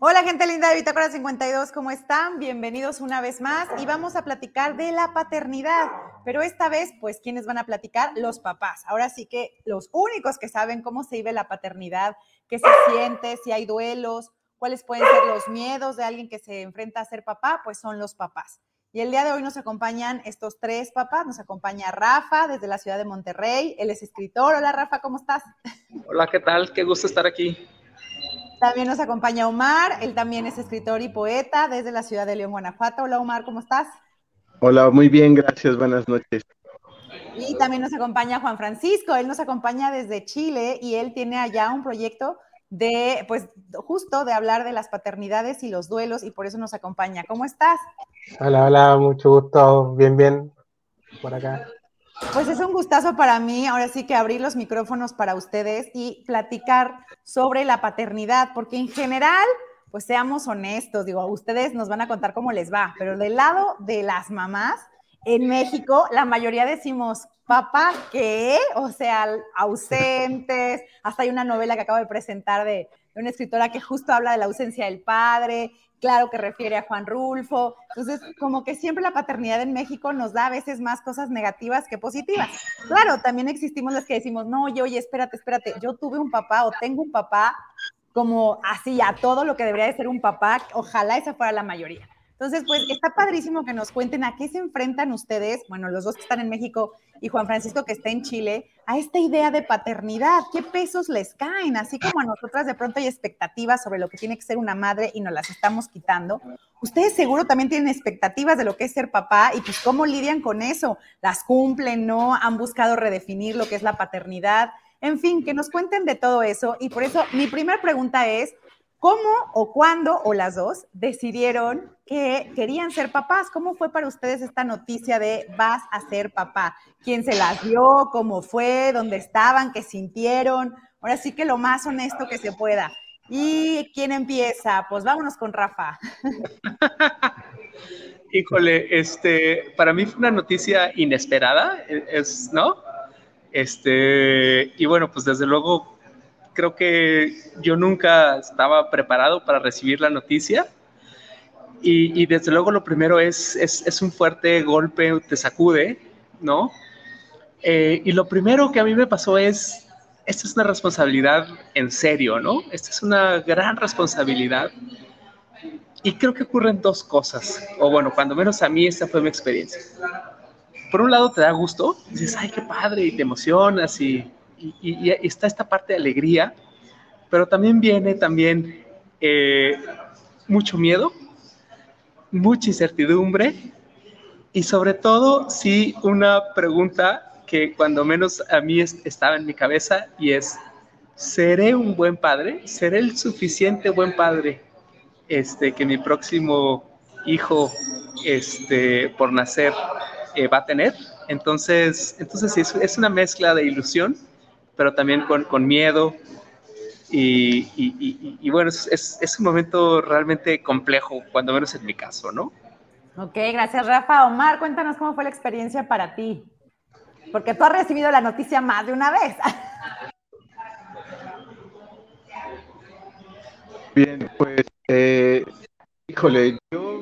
Hola gente linda de Bitácora 52, ¿cómo están? Bienvenidos una vez más y vamos a platicar de la paternidad, pero esta vez, pues, ¿quiénes van a platicar? Los papás. Ahora sí que los únicos que saben cómo se vive la paternidad, qué se siente, si hay duelos, cuáles pueden ser los miedos de alguien que se enfrenta a ser papá, pues son los papás. Y el día de hoy nos acompañan estos tres papás. Nos acompaña Rafa desde la ciudad de Monterrey. Él es escritor. Hola Rafa, ¿cómo estás? Hola, ¿qué tal? Qué gusto estar aquí. También nos acompaña Omar, él también es escritor y poeta desde la ciudad de León, Guanajuato. Hola Omar, ¿cómo estás? Hola, muy bien, gracias, buenas noches. Y también nos acompaña Juan Francisco, él nos acompaña desde Chile y él tiene allá un proyecto de, pues justo de hablar de las paternidades y los duelos y por eso nos acompaña. ¿Cómo estás? Hola, hola, mucho gusto, bien, bien, por acá. Pues es un gustazo para mí, ahora sí que abrir los micrófonos para ustedes y platicar sobre la paternidad, porque en general, pues seamos honestos, digo, ustedes nos van a contar cómo les va, pero del lado de las mamás, en México, la mayoría decimos, papá, ¿qué? O sea, ausentes, hasta hay una novela que acabo de presentar de, de una escritora que justo habla de la ausencia del padre, claro que refiere a Juan Rulfo. Entonces, como que siempre la paternidad en México nos da a veces más cosas negativas que positivas. Claro, también existimos las que decimos, no, oye, oye, espérate, espérate, yo tuve un papá o tengo un papá como así a todo lo que debería de ser un papá, ojalá esa fuera la mayoría. Entonces, pues está padrísimo que nos cuenten a qué se enfrentan ustedes, bueno, los dos que están en México y Juan Francisco que está en Chile, a esta idea de paternidad, qué pesos les caen, así como a nosotras de pronto hay expectativas sobre lo que tiene que ser una madre y nos las estamos quitando. Ustedes seguro también tienen expectativas de lo que es ser papá y pues cómo lidian con eso, las cumplen, ¿no? Han buscado redefinir lo que es la paternidad. En fin, que nos cuenten de todo eso y por eso mi primera pregunta es, ¿Cómo o cuándo o las dos decidieron que querían ser papás? ¿Cómo fue para ustedes esta noticia de vas a ser papá? ¿Quién se las dio? ¿Cómo fue? ¿Dónde estaban? ¿Qué sintieron? Ahora sí que lo más honesto que se pueda. ¿Y quién empieza? Pues vámonos con Rafa. Híjole, este, para mí fue una noticia inesperada, es, ¿no? Este, y bueno, pues desde luego creo que yo nunca estaba preparado para recibir la noticia. Y, desde luego lo primero es, es, un fuerte golpe, te sacude, ¿no? Eh, y lo primero que a mí me pasó es, esta es una responsabilidad en serio, ¿no? Esta es una gran responsabilidad. Y creo que ocurren dos cosas, o bueno, cuando menos a mí esta fue mi experiencia. Por un lado te da gusto, dices, ay, qué padre, y te emocionas y y, está esta parte de alegría, pero también viene también eh, mucho miedo, mucha incertidumbre y sobre todo sí una pregunta que cuando menos a mí estaba en mi cabeza y es, ¿seré un buen padre? ¿Seré el suficiente buen padre este, que mi próximo hijo este, por nacer eh, va a tener? Entonces, entonces es, es una mezcla de ilusión pero también con, con miedo. Y, y, y, bueno, es, es, un momento realmente complejo, cuando menos en mi caso, ¿no? Ok, gracias Rafa. Omar, cuéntanos cómo fue la experiencia para ti, porque tú has recibido la noticia más de una vez. Bien, pues, eh, híjole, yo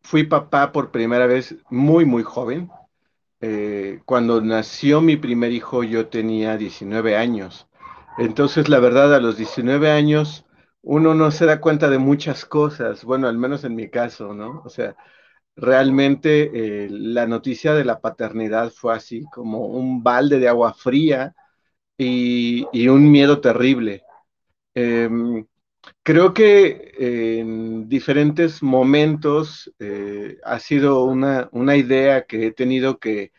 fui papá por primera vez muy, muy joven. Eh, cuando nació mi primer hijo yo tenía 19 años. Entonces, la verdad, a los 19 años uno no se da cuenta de muchas cosas, bueno, al menos en mi caso, ¿no? O sea, realmente eh, la noticia de la paternidad fue así como un balde de agua fría y, un miedo terrible. Em, creo que en diferentes momentos eh, ha sido una, una, idea que he tenido que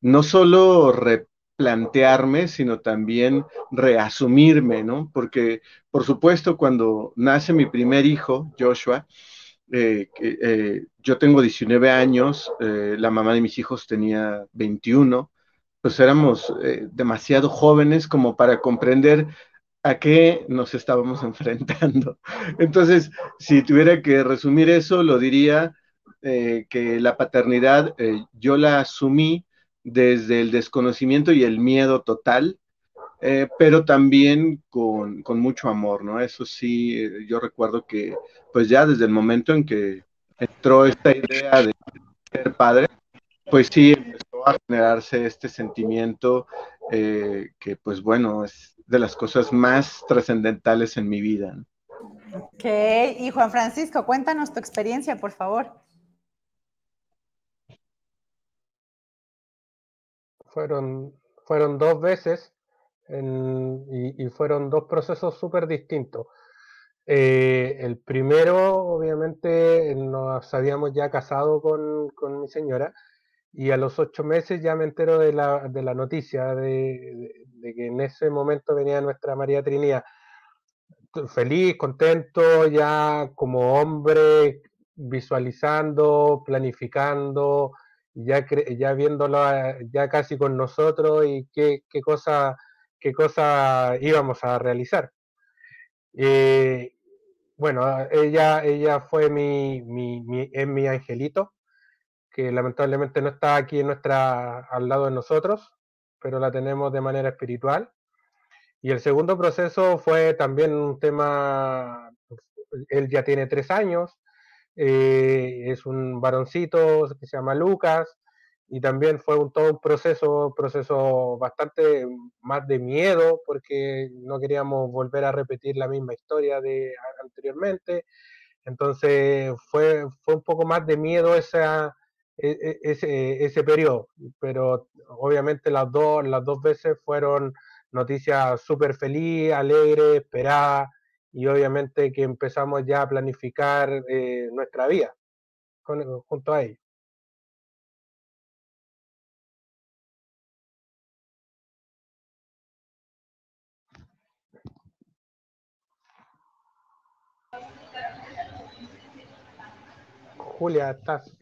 no solo replantearme, sino también reasumirme, ¿no? Porque, por supuesto, cuando nace mi primer hijo, Joshua, eh, eh, yo tengo 19 años, la mamá de mis hijos tenía 21, pues éramos demasiado jóvenes como para comprender a qué nos estábamos enfrentando. Entonces, si tuviera que resumir eso, lo diría eh, que la paternidad eh, yo la asumí desde el desconocimiento y el miedo total eh, pero también con, con, mucho amor, ¿no? Eso sí, yo recuerdo que pues ya desde el momento en que entró esta idea de ser padre, pues sí, empezó a generarse este sentimiento eh, que pues bueno, es de las cosas más trascendentales en mi vida. Ok, y Juan Francisco, cuéntanos tu experiencia, por favor. Fueron, fueron dos veces y, fueron dos procesos súper distintos. Eh, el primero, obviamente, nos habíamos ya casado con, con, mi señora y a los ocho meses ya me entero de la, de la noticia de, que en ese momento venía nuestra María Trinidad. Feliz, contento, ya como hombre, visualizando, planificando, ya, ya viéndola ya casi con nosotros y qué, qué cosa qué cosa íbamos a realizar. Eh, bueno, ella, ella fue mi, mi, es mi angelito, que lamentablemente no está aquí en nuestra, al lado de nosotros, pero la tenemos de manera espiritual. Y el segundo proceso fue también un tema, él ya tiene tres años, eh, es un varoncito que se llama Lucas, y también fue un, todo un proceso, proceso bastante más de miedo porque no queríamos volver a repetir la misma historia de anteriormente. Entonces fue, fue un poco más de miedo esa, ese, ese periodo, pero obviamente las dos, las dos veces fueron noticias súper feliz, alegre, esperada y obviamente que empezamos ya a planificar eh, nuestra vida junto a ellos. Julia, estás.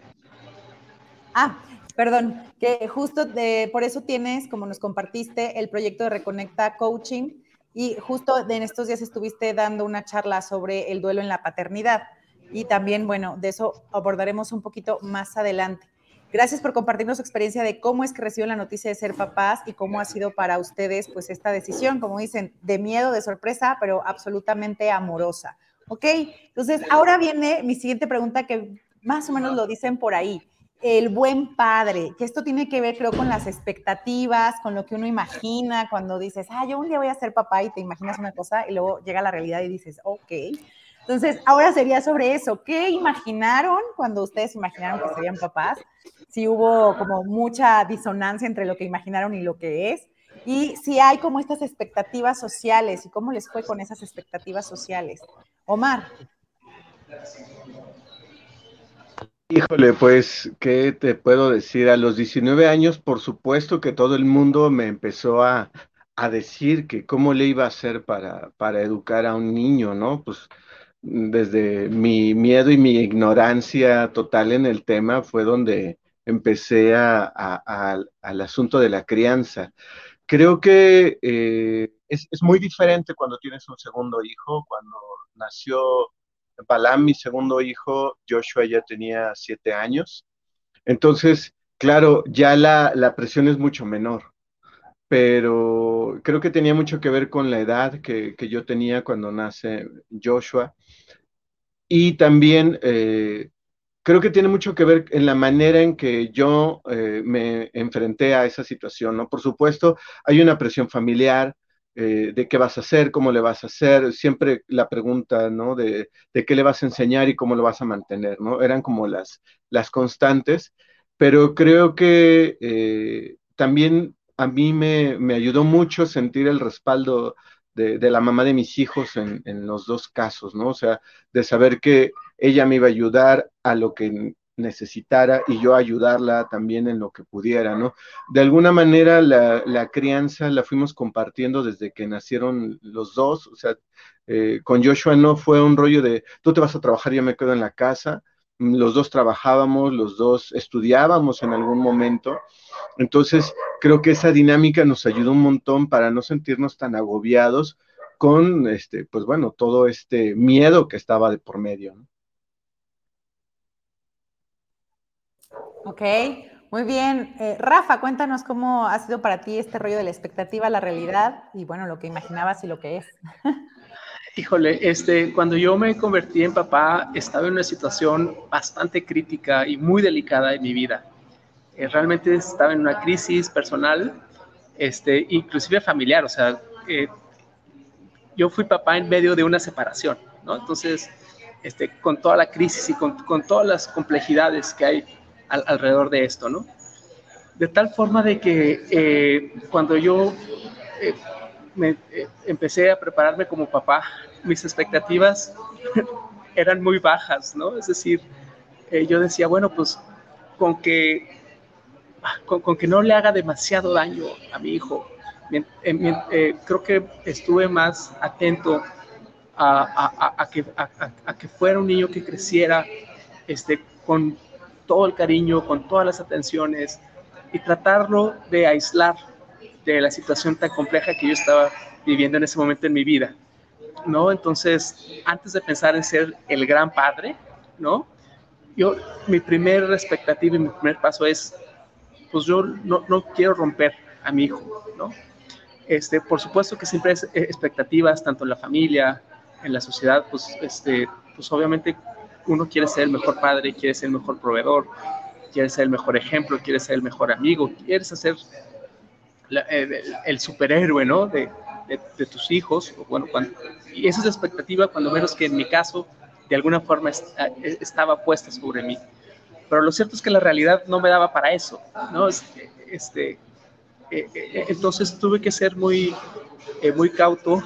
Ah, perdón, que justo de, por eso tienes, como nos compartiste, el proyecto de Reconecta Coaching y justo en estos días estuviste dando una charla sobre el duelo en la paternidad y también, bueno, de eso abordaremos un poquito más adelante. Gracias por compartirnos su experiencia de cómo es que reciben la noticia de ser papás y cómo ha sido para ustedes pues esta decisión, como dicen, de miedo, de sorpresa, pero absolutamente amorosa. ¿Ok? Entonces, ahora viene mi siguiente pregunta que más o menos lo dicen por ahí. El buen padre, que esto tiene que ver, creo, con las expectativas, con lo que uno imagina cuando dices, ah, yo un día voy a ser papá y te imaginas una cosa y luego llega la realidad y dices, ok. Entonces, ahora sería sobre eso. ¿Qué imaginaron cuando ustedes imaginaron que serían papás? Si hubo como mucha disonancia entre lo que imaginaron y lo que es. Y si hay como estas expectativas sociales y cómo les fue con esas expectativas sociales. Omar. Híjole, pues, ¿qué te puedo decir? A los 19 años, por supuesto que todo el mundo me empezó a, decir que cómo le iba a hacer para, para educar a un niño, ¿no? Pues desde mi miedo y mi ignorancia total en el tema fue donde empecé a, al asunto de la crianza. Creo que eh, es, es muy diferente cuando tienes un segundo hijo, cuando nació Balam, mi segundo hijo, Joshua ya tenía siete años. Entonces, claro, ya la, presión es mucho menor, pero creo que tenía mucho que ver con la edad que, yo tenía cuando nace Joshua. Y también eh, creo que tiene mucho que ver en la manera en que yo eh, me enfrenté a esa situación, ¿no? Por supuesto, hay una presión familiar, eh, de qué vas a hacer, cómo le vas a hacer, siempre la pregunta, ¿no? De, qué le vas a enseñar y cómo lo vas a mantener, ¿no? Eran como las, las constantes, pero creo que eh, también a mí me, ayudó mucho sentir el respaldo de, la mamá de mis hijos en, en, los dos casos, ¿no? O sea, de saber que ella me iba a ayudar a lo que necesitara y yo ayudarla también en lo que pudiera, ¿no? De alguna manera la, crianza la fuimos compartiendo desde que nacieron los dos, o sea, eh, con Joshua no fue un rollo de, tú te vas a trabajar, yo me quedo en la casa, los dos trabajábamos, los dos estudiábamos en algún momento, entonces creo que esa dinámica nos ayudó un montón para no sentirnos tan agobiados con, este, pues bueno, todo este miedo que estaba de por medio, ¿no? Ok. muy bien. Eh, Rafa, cuéntanos cómo ha sido para ti este rollo de la expectativa, la realidad y bueno, lo que imaginabas y lo que es. Híjole, este, cuando yo me convertí en papá, estaba en una situación bastante crítica y muy delicada en mi vida. Eh, realmente estaba en una crisis personal, este, inclusive familiar, o sea, eh, yo fui papá en medio de una separación, ¿no? Entonces, este, con toda la crisis y con, con todas las complejidades que hay alrededor de esto, ¿no? De tal forma de que eh, cuando yo eh, me, eh, empecé a prepararme como papá, mis expectativas eran muy bajas, ¿no? Es decir, yo decía, bueno, pues con que, con, con, que no le haga demasiado daño a mi hijo. creo que estuve más atento a, a, a que, a, que, fuera un niño que creciera este, con todo el cariño, con todas las atenciones y tratarlo de aislar de la situación tan compleja que yo estaba viviendo en ese momento en mi vida, ¿no? Entonces, antes de pensar en ser el gran padre, ¿no? Yo, mi primer expectativa y mi primer paso es, pues yo no, no quiero romper a mi hijo, ¿no? Este, por supuesto que siempre hay expectativas, tanto en la familia, en la sociedad, pues, este, pues obviamente uno quiere ser el mejor padre, quiere ser el mejor proveedor, quiere ser el mejor ejemplo, quiere ser el mejor amigo, quieres hacer el, superhéroe, ¿no? De, tus hijos, bueno, y esa es la expectativa, cuando menos que en mi caso, de alguna forma estaba puesta sobre mí. Pero lo cierto es que la realidad no me daba para eso, ¿no? Este, e, e, entonces tuve que ser muy, eh, muy cauto.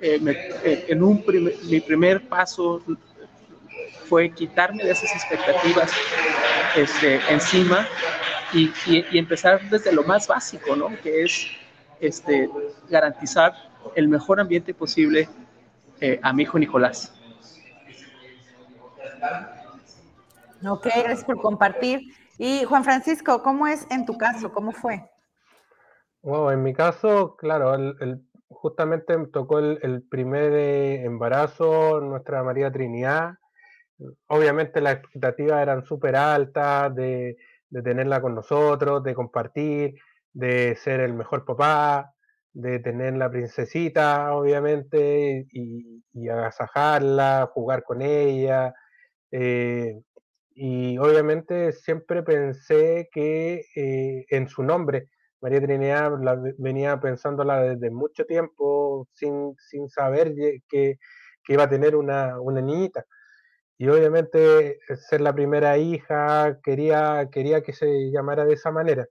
Eh, eh, en un mi primer paso fue quitarme de esas expectativas este, encima y, y, empezar desde lo más básico, ¿no? Que es este, garantizar el mejor ambiente posible eh, a mi hijo Nicolás. Ok, gracias por compartir. Y Juan Francisco, ¿cómo es en tu caso? ¿Cómo fue? Bueno, en mi caso, claro, el, justamente me tocó el, el primer eh, embarazo, nuestra María Trinidad, obviamente las expectativas eran súper altas de, tenerla con nosotros, de compartir, de ser el mejor papá, de tener la princesita, obviamente, y, agasajarla, jugar con ella. Eh, y obviamente siempre pensé que eh, en su nombre, María Trinidad venía pensándola desde mucho tiempo sin, saber que, iba a tener una, una niñita y obviamente eh, ser la primera hija quería, quería que se llamara de esa manera.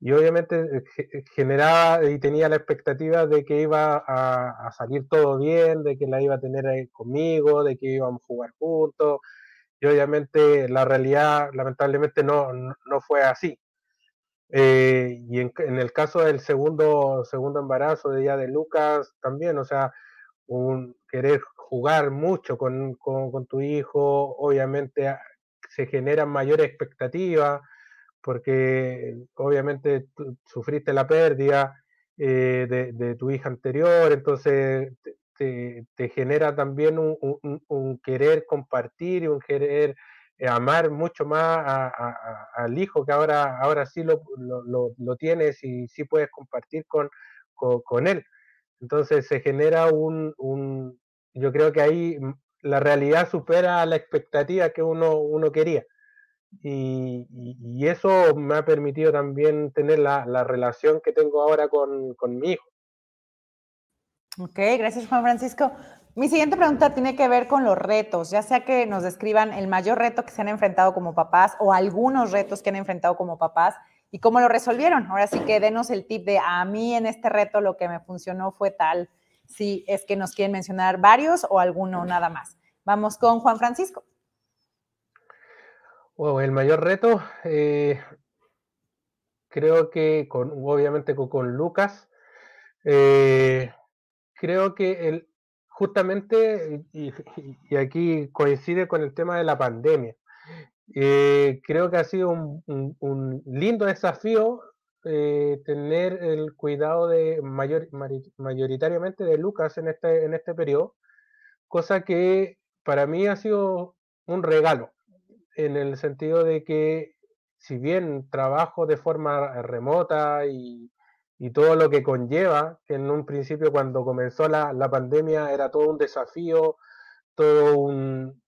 Y obviamente eh, eh, generaba y tenía la expectativa de que iba a, salir todo bien, de que la iba a tener conmigo, de que íbamos a jugar juntos. Y obviamente la realidad lamentablemente no, no, fue así. y en, en, el caso del segundo, segundo embarazo de ya de Lucas también, o sea, un querer jugar mucho con, tu hijo, obviamente ah, se generan mayores expectativas, porque obviamente sufriste la pérdida eh, de, tu hija anterior, entonces te, genera también un, querer compartir y un querer eh, amar mucho más al hijo que ahora, ahora sí lo, tienes y sí puedes compartir con, con, él. Entonces se genera un, yo creo que ahí mm, la realidad supera la expectativa que uno, uno quería. Y, eso me ha permitido también tener la, relación que tengo ahora con, con, mi hijo. Ok, gracias Juan Francisco. Mi siguiente pregunta tiene que ver con los retos, ya sea que nos describan el mayor reto que se han enfrentado como papás o algunos retos que han enfrentado como papás y cómo lo resolvieron. Ahora sí que denos el tip de a mí en este reto lo que me funcionó fue tal si es que nos quieren mencionar varios o alguno nada más. Vamos con Juan Francisco. el mayor reto, eh, creo que con, obviamente con, Lucas, eh, creo que el, justamente, y, aquí coincide con el tema de la pandemia, eh, creo que ha sido un lindo desafío eh, tener el cuidado de mayor, mayoritariamente de Lucas en este, en este periodo, cosa que para mí ha sido un regalo, en el sentido de que si bien trabajo de forma remota y, todo lo que conlleva, en un principio cuando comenzó la, pandemia era todo un desafío, todo un,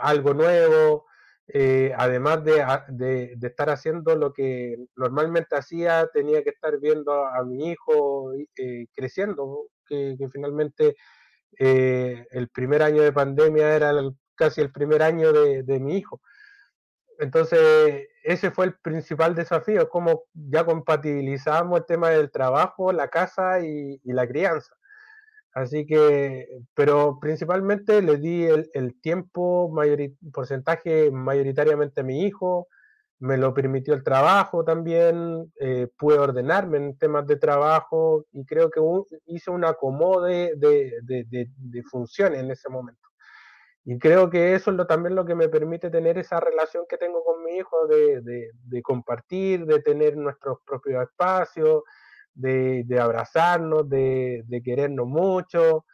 algo nuevo, eh, además de, estar haciendo lo que normalmente hacía, tenía que estar viendo a, mi hijo eh, creciendo, que, finalmente eh, el primer año de pandemia era casi el primer año de, mi hijo. Entonces, ese fue el principal desafío, cómo ya compatibilizamos el tema del trabajo, la casa y, la crianza. Así que, pero principalmente le di el, tiempo, porcentaje mayoritariamente a mi hijo, me lo permitió el trabajo también, eh, pude ordenarme en temas de trabajo y creo que hice un acomode de, de, funciones en ese momento. Y creo que eso es también lo que me permite tener esa relación que tengo con mi hijo de, compartir, de tener nuestros propios espacios, de, abrazarnos, de, querernos mucho.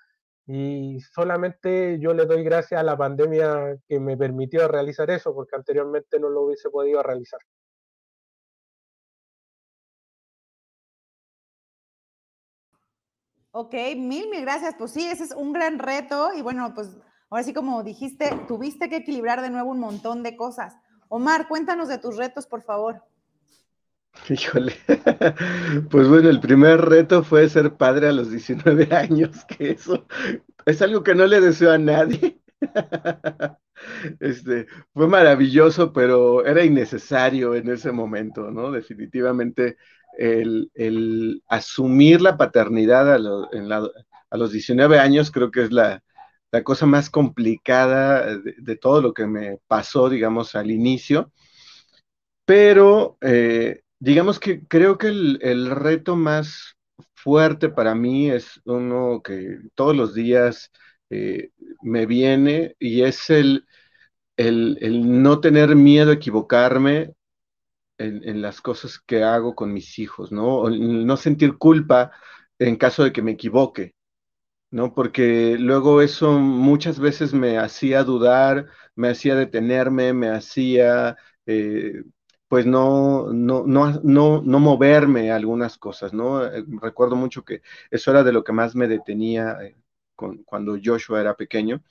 Y solamente yo le doy gracias a la pandemia que me permitió realizar eso, porque anteriormente no lo hubiese podido realizar. Ok, mil, mil gracias. Pues sí, ese es un gran reto y bueno, pues ahora sí como dijiste, tuviste que equilibrar de nuevo un montón de cosas. Omar, cuéntanos de tus retos, por favor. Híjole, pues bueno, el primer reto fue ser padre a los 19 años, que eso es algo que no le deseo a nadie. Este, fue maravilloso, pero era innecesario en ese momento, ¿no? Definitivamente el, asumir la paternidad a, los 19 años creo que es la, cosa más complicada de, todo lo que me pasó, digamos, al inicio. Pero eh, digamos que creo que el, reto más fuerte para mí es uno que todos los días eh, me viene y es el, el, no tener miedo a equivocarme en, las cosas que hago con mis hijos, ¿no? no sentir culpa en caso de que me equivoque, ¿no? Porque luego eso muchas veces me hacía dudar, me hacía detenerme, me hacía eh, pues no, no, no, no, no moverme algunas cosas, ¿no? Eh, recuerdo mucho que eso era de lo que más me detenía eh, cuando Joshua era pequeño.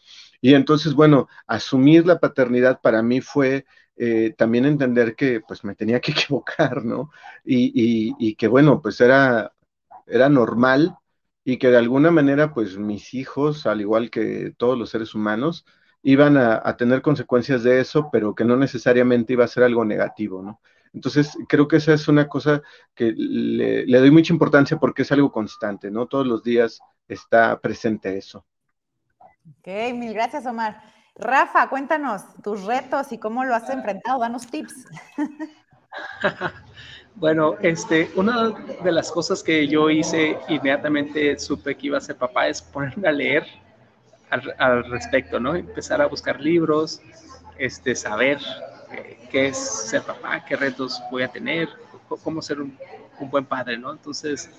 Y entonces, bueno, asumir la paternidad para mí fue eh, también entender que pues me tenía que equivocar, ¿no? Y, y, que bueno, pues era, era normal y que de alguna manera pues mis hijos, al igual que todos los seres humanos, iban a, tener consecuencias de eso, pero que no necesariamente iba a ser algo negativo, ¿no? Entonces, creo que esa es una cosa que le, doy mucha importancia porque es algo constante, ¿no? Todos los días está presente eso. Ok, mil gracias, Omar. Rafa, cuéntanos tus retos y cómo lo has enfrentado, danos tips. Bueno, este, una de las cosas que yo hice inmediatamente supe que iba a ser papá es ponerme a leer al, respecto, ¿no? Empezar a buscar libros, este, saber eh, qué es ser papá, qué retos voy a tener, cómo ser un, buen padre, ¿no? Entonces,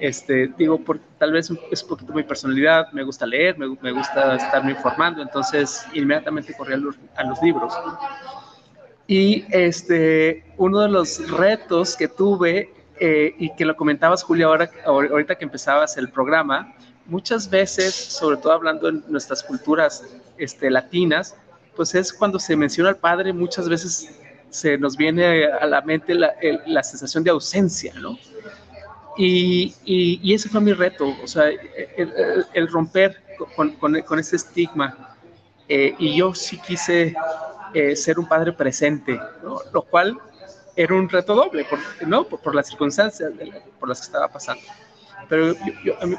este, digo, por, tal vez es un poquito mi personalidad, me gusta leer, me, me gusta estarme informando, entonces inmediatamente corrí a los, a los, libros. Y este, uno de los retos que tuve, eh, y que lo comentabas, Julia, ahora, ahorita que empezabas el programa, muchas veces, sobre todo hablando en nuestras culturas este, latinas, pues es cuando se menciona al padre, muchas veces se nos viene a la mente la, sensación de ausencia, ¿no? Y, y, ese fue mi reto, o sea, el, romper con, con, ese estigma. Eh, y yo sí quise eh, ser un padre presente, ¿no? lo cual era un reto doble, por, ¿no? por, las circunstancias por las que estaba pasando pero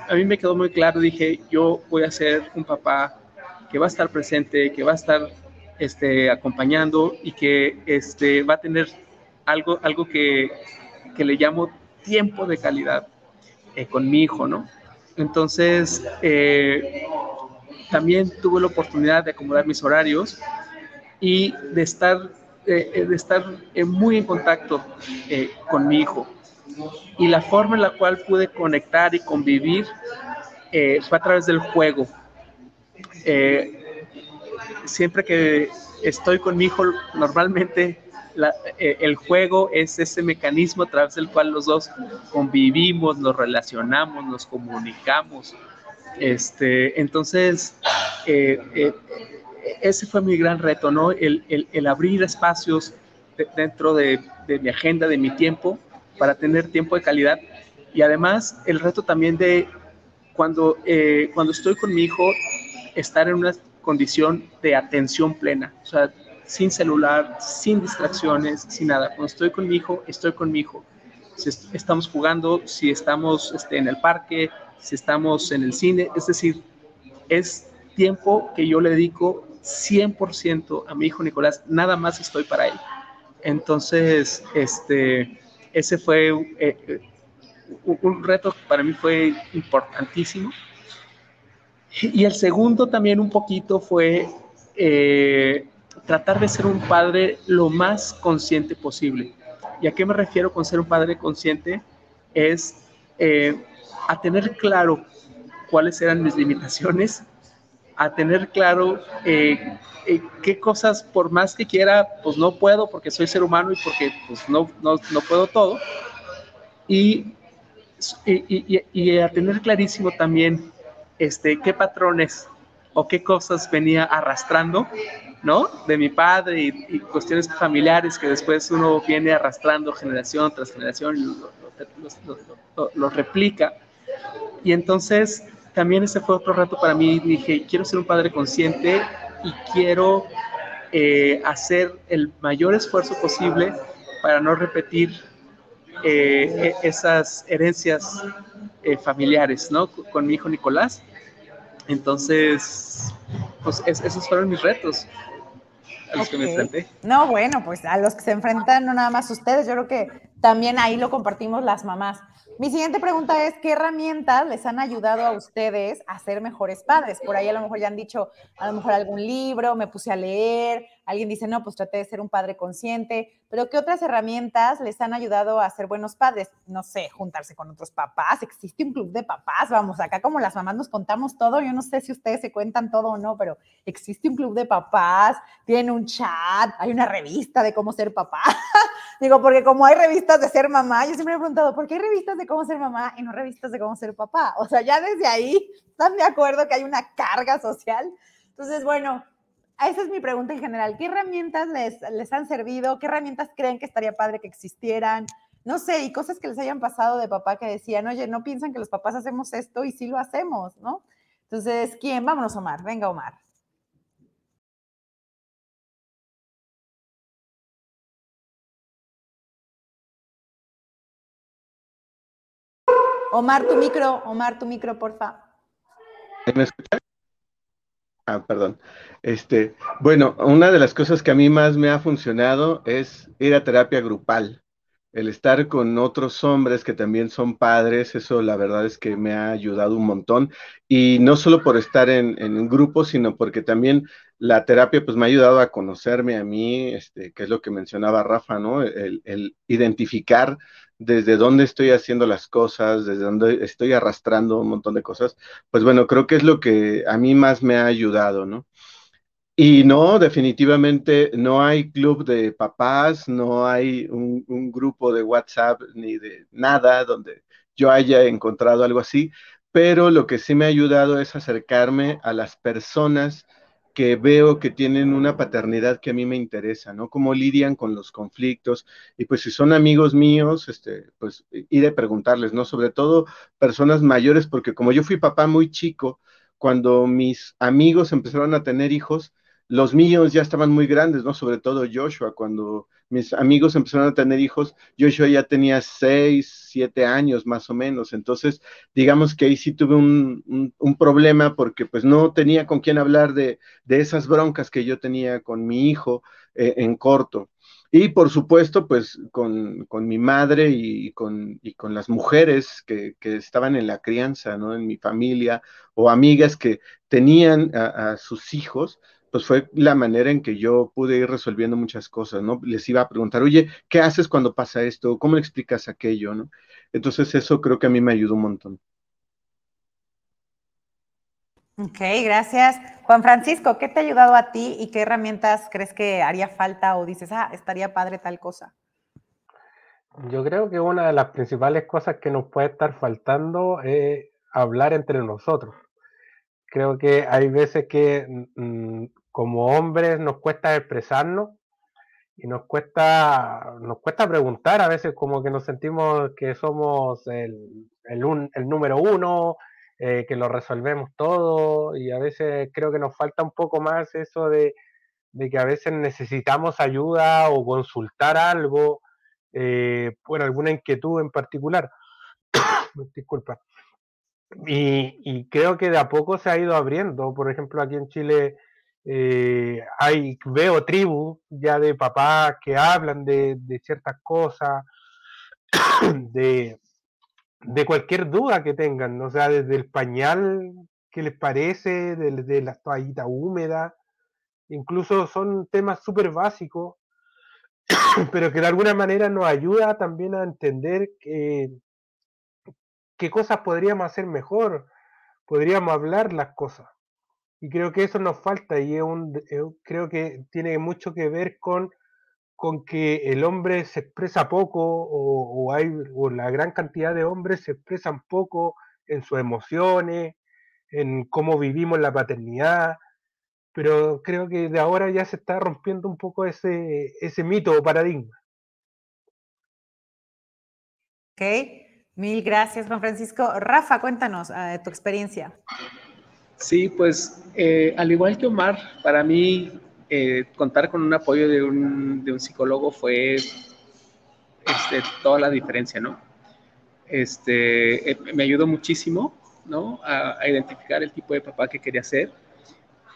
a, mí, me quedó muy claro, dije, yo voy a ser un papá que va a estar presente, que va a estar este, acompañando y que este, va a tener algo, algo que, que le llamo tiempo de calidad eh, con mi hijo, ¿no? Entonces, eh, también tuve la oportunidad de acomodar mis horarios y de estar, eh, de estar muy en contacto con mi hijo y la forma en la cual pude conectar y convivir eh, fue a través del juego. Eh, siempre que estoy con mi hijo, normalmente eh, el juego es ese mecanismo a través del cual los dos convivimos, nos relacionamos, nos comunicamos. Este, entonces, ese fue mi gran reto, ¿no? El, el, abrir espacios dentro de, de, mi agenda, de mi tiempo, para tener tiempo de calidad. Y además, el reto también de cuando, cuando estoy con mi hijo, estar en una condición de atención plena. O sea, sin celular, sin distracciones, sin nada. Cuando estoy con mi hijo, estoy con mi hijo. Si estamos jugando, si estamos este, en el parque, si estamos en el cine, es decir, es tiempo que yo le dedico 100% a mi hijo Nicolás, nada más estoy para él. Entonces, este, ese fue eh, eh, un reto que para mí fue importantísimo. Y el segundo también un poquito fue eh, tratar de ser un padre lo más consciente posible. ¿Y a qué me refiero con ser un padre consciente? Es a tener claro cuáles eran mis limitaciones, a tener claro eh, eh, qué cosas, por más que quiera, pues no puedo porque soy ser humano y porque pues no, no, no puedo todo. Y, y, y, a tener clarísimo también este, qué patrones o qué cosas venía arrastrando ¿no? De mi padre y, cuestiones familiares que después uno viene arrastrando generación tras generación y lo, replica. Y entonces también ese fue otro rato para mí. Dije, quiero ser un padre consciente y quiero eh, hacer el mayor esfuerzo posible para no repetir eh, e, esas herencias eh, familiares, ¿no? Con mi hijo Nicolás. Entonces, pues esos fueron mis retos a los que me enfrenté. No, bueno, pues a los que se enfrentan no nada más ustedes, yo creo que también ahí lo compartimos las mamás. Mi siguiente pregunta es, ¿qué herramientas les han ayudado a ustedes a ser mejores padres? Por ahí a lo mejor ya han dicho, a lo mejor algún libro, me puse a leer, alguien dice, no, pues traté de ser un padre consciente, pero ¿qué otras herramientas les han ayudado a ser buenos padres? No sé, juntarse con otros papás, existe un club de papás, vamos, acá como las mamás nos contamos todo, yo no sé si ustedes se cuentan todo o no, pero existe un club de papás, tienen un chat, hay una revista de cómo ser papá. Digo, porque como hay revistas de ser mamá, yo siempre he preguntado, ¿por qué hay revistas de cómo ser mamá y no revistas de cómo ser papá? O sea, ya desde ahí están de acuerdo que hay una carga social. Entonces, bueno, esa es mi pregunta en general. ¿Qué herramientas les, les han servido? ¿Qué herramientas creen que estaría padre que existieran? No sé, y cosas que les hayan pasado de papá que decían, oye, no piensan que los papás hacemos esto y sí lo hacemos, ¿no? Entonces, ¿quién? Vámonos, Omar. Venga, Omar. Omar, tu micro, Omar, tu micro, porfa. ¿Me escuchas? Ah, perdón. Este, bueno, una de las cosas que a mí más me ha funcionado es ir a terapia grupal. El estar con otros hombres que también son padres, eso la verdad es que me ha ayudado un montón. Y no solo por estar en, en un grupo, sino porque también la terapia pues me ha ayudado a conocerme a mí, este, que es lo que mencionaba Rafa, ¿no? El, el identificar desde dónde estoy haciendo las cosas, desde dónde estoy arrastrando un montón de cosas, pues bueno, creo que es lo que a mí más me ha ayudado, ¿no? Y no, definitivamente no hay club de papás, no hay un, grupo de WhatsApp ni de nada donde yo haya encontrado algo así, pero lo que sí me ha ayudado es acercarme a las personas que veo que tienen una paternidad que a mí me interesa, ¿no? Cómo lidian con los conflictos y pues si son amigos míos, este, pues ir a preguntarles, ¿no? Sobre todo personas mayores, porque como yo fui papá muy chico, cuando mis amigos empezaron a tener hijos, los míos ya estaban muy grandes, ¿no? Sobre todo Joshua, cuando mis amigos empezaron a tener hijos, Joshua ya tenía seis, siete años más o menos. Entonces, digamos que ahí sí tuve un, problema porque pues no tenía con quién hablar de, esas broncas que yo tenía con mi hijo eh, en corto. Y por supuesto, pues con, mi madre y con, y con las mujeres que, estaban en la crianza, ¿no? En mi familia o amigas que tenían a sus hijos, pues fue la manera en que yo pude ir resolviendo muchas cosas, ¿no? Les iba a preguntar, oye, ¿qué haces cuando pasa esto? ¿Cómo le explicas aquello, no? Entonces eso creo que a mí me ayudó un montón. Ok, gracias. Juan Francisco, ¿qué te ha ayudado a ti y qué herramientas crees que haría falta o dices, ah, estaría padre tal cosa? Yo creo que una de las principales cosas que nos puede estar faltando es hablar entre nosotros. Creo que hay veces que mm, como hombres nos cuesta expresarnos y nos cuesta, nos cuesta preguntar, a veces como que nos sentimos que somos el, el número uno, eh, que lo resolvemos todo y a veces creo que nos falta un poco más eso de, que a veces necesitamos ayuda o consultar algo eh, por alguna inquietud en particular. Disculpa. Y, creo que de a poco se ha ido abriendo. Por ejemplo, aquí en Chile eh, hay, veo tribus ya de papás que hablan de, de ciertas cosas, de, de cualquier duda que tengan, o sea, desde el pañal que les parece, desde la toallita húmeda, incluso son temas súper básicos, pero que de alguna manera nos ayuda también a entender que, qué cosas podríamos hacer mejor, podríamos hablar las cosas. Y creo que eso nos falta y es un, creo que tiene mucho que ver con con que el hombre se expresa poco o, hay o la gran cantidad de hombres se expresan poco en sus emociones, en cómo vivimos la paternidad, pero creo que de ahora ya se está rompiendo un poco ese, ese mito o paradigma. Ok, mil gracias Juan Francisco. Rafa, cuéntanos uh, tu experiencia. Sí, pues eh, al igual que Omar, para mí eh, contar con un apoyo de un, psicólogo fue este, toda la diferencia, ¿no? Este, eh, me ayudó muchísimo, ¿no? A, identificar el tipo de papá que quería ser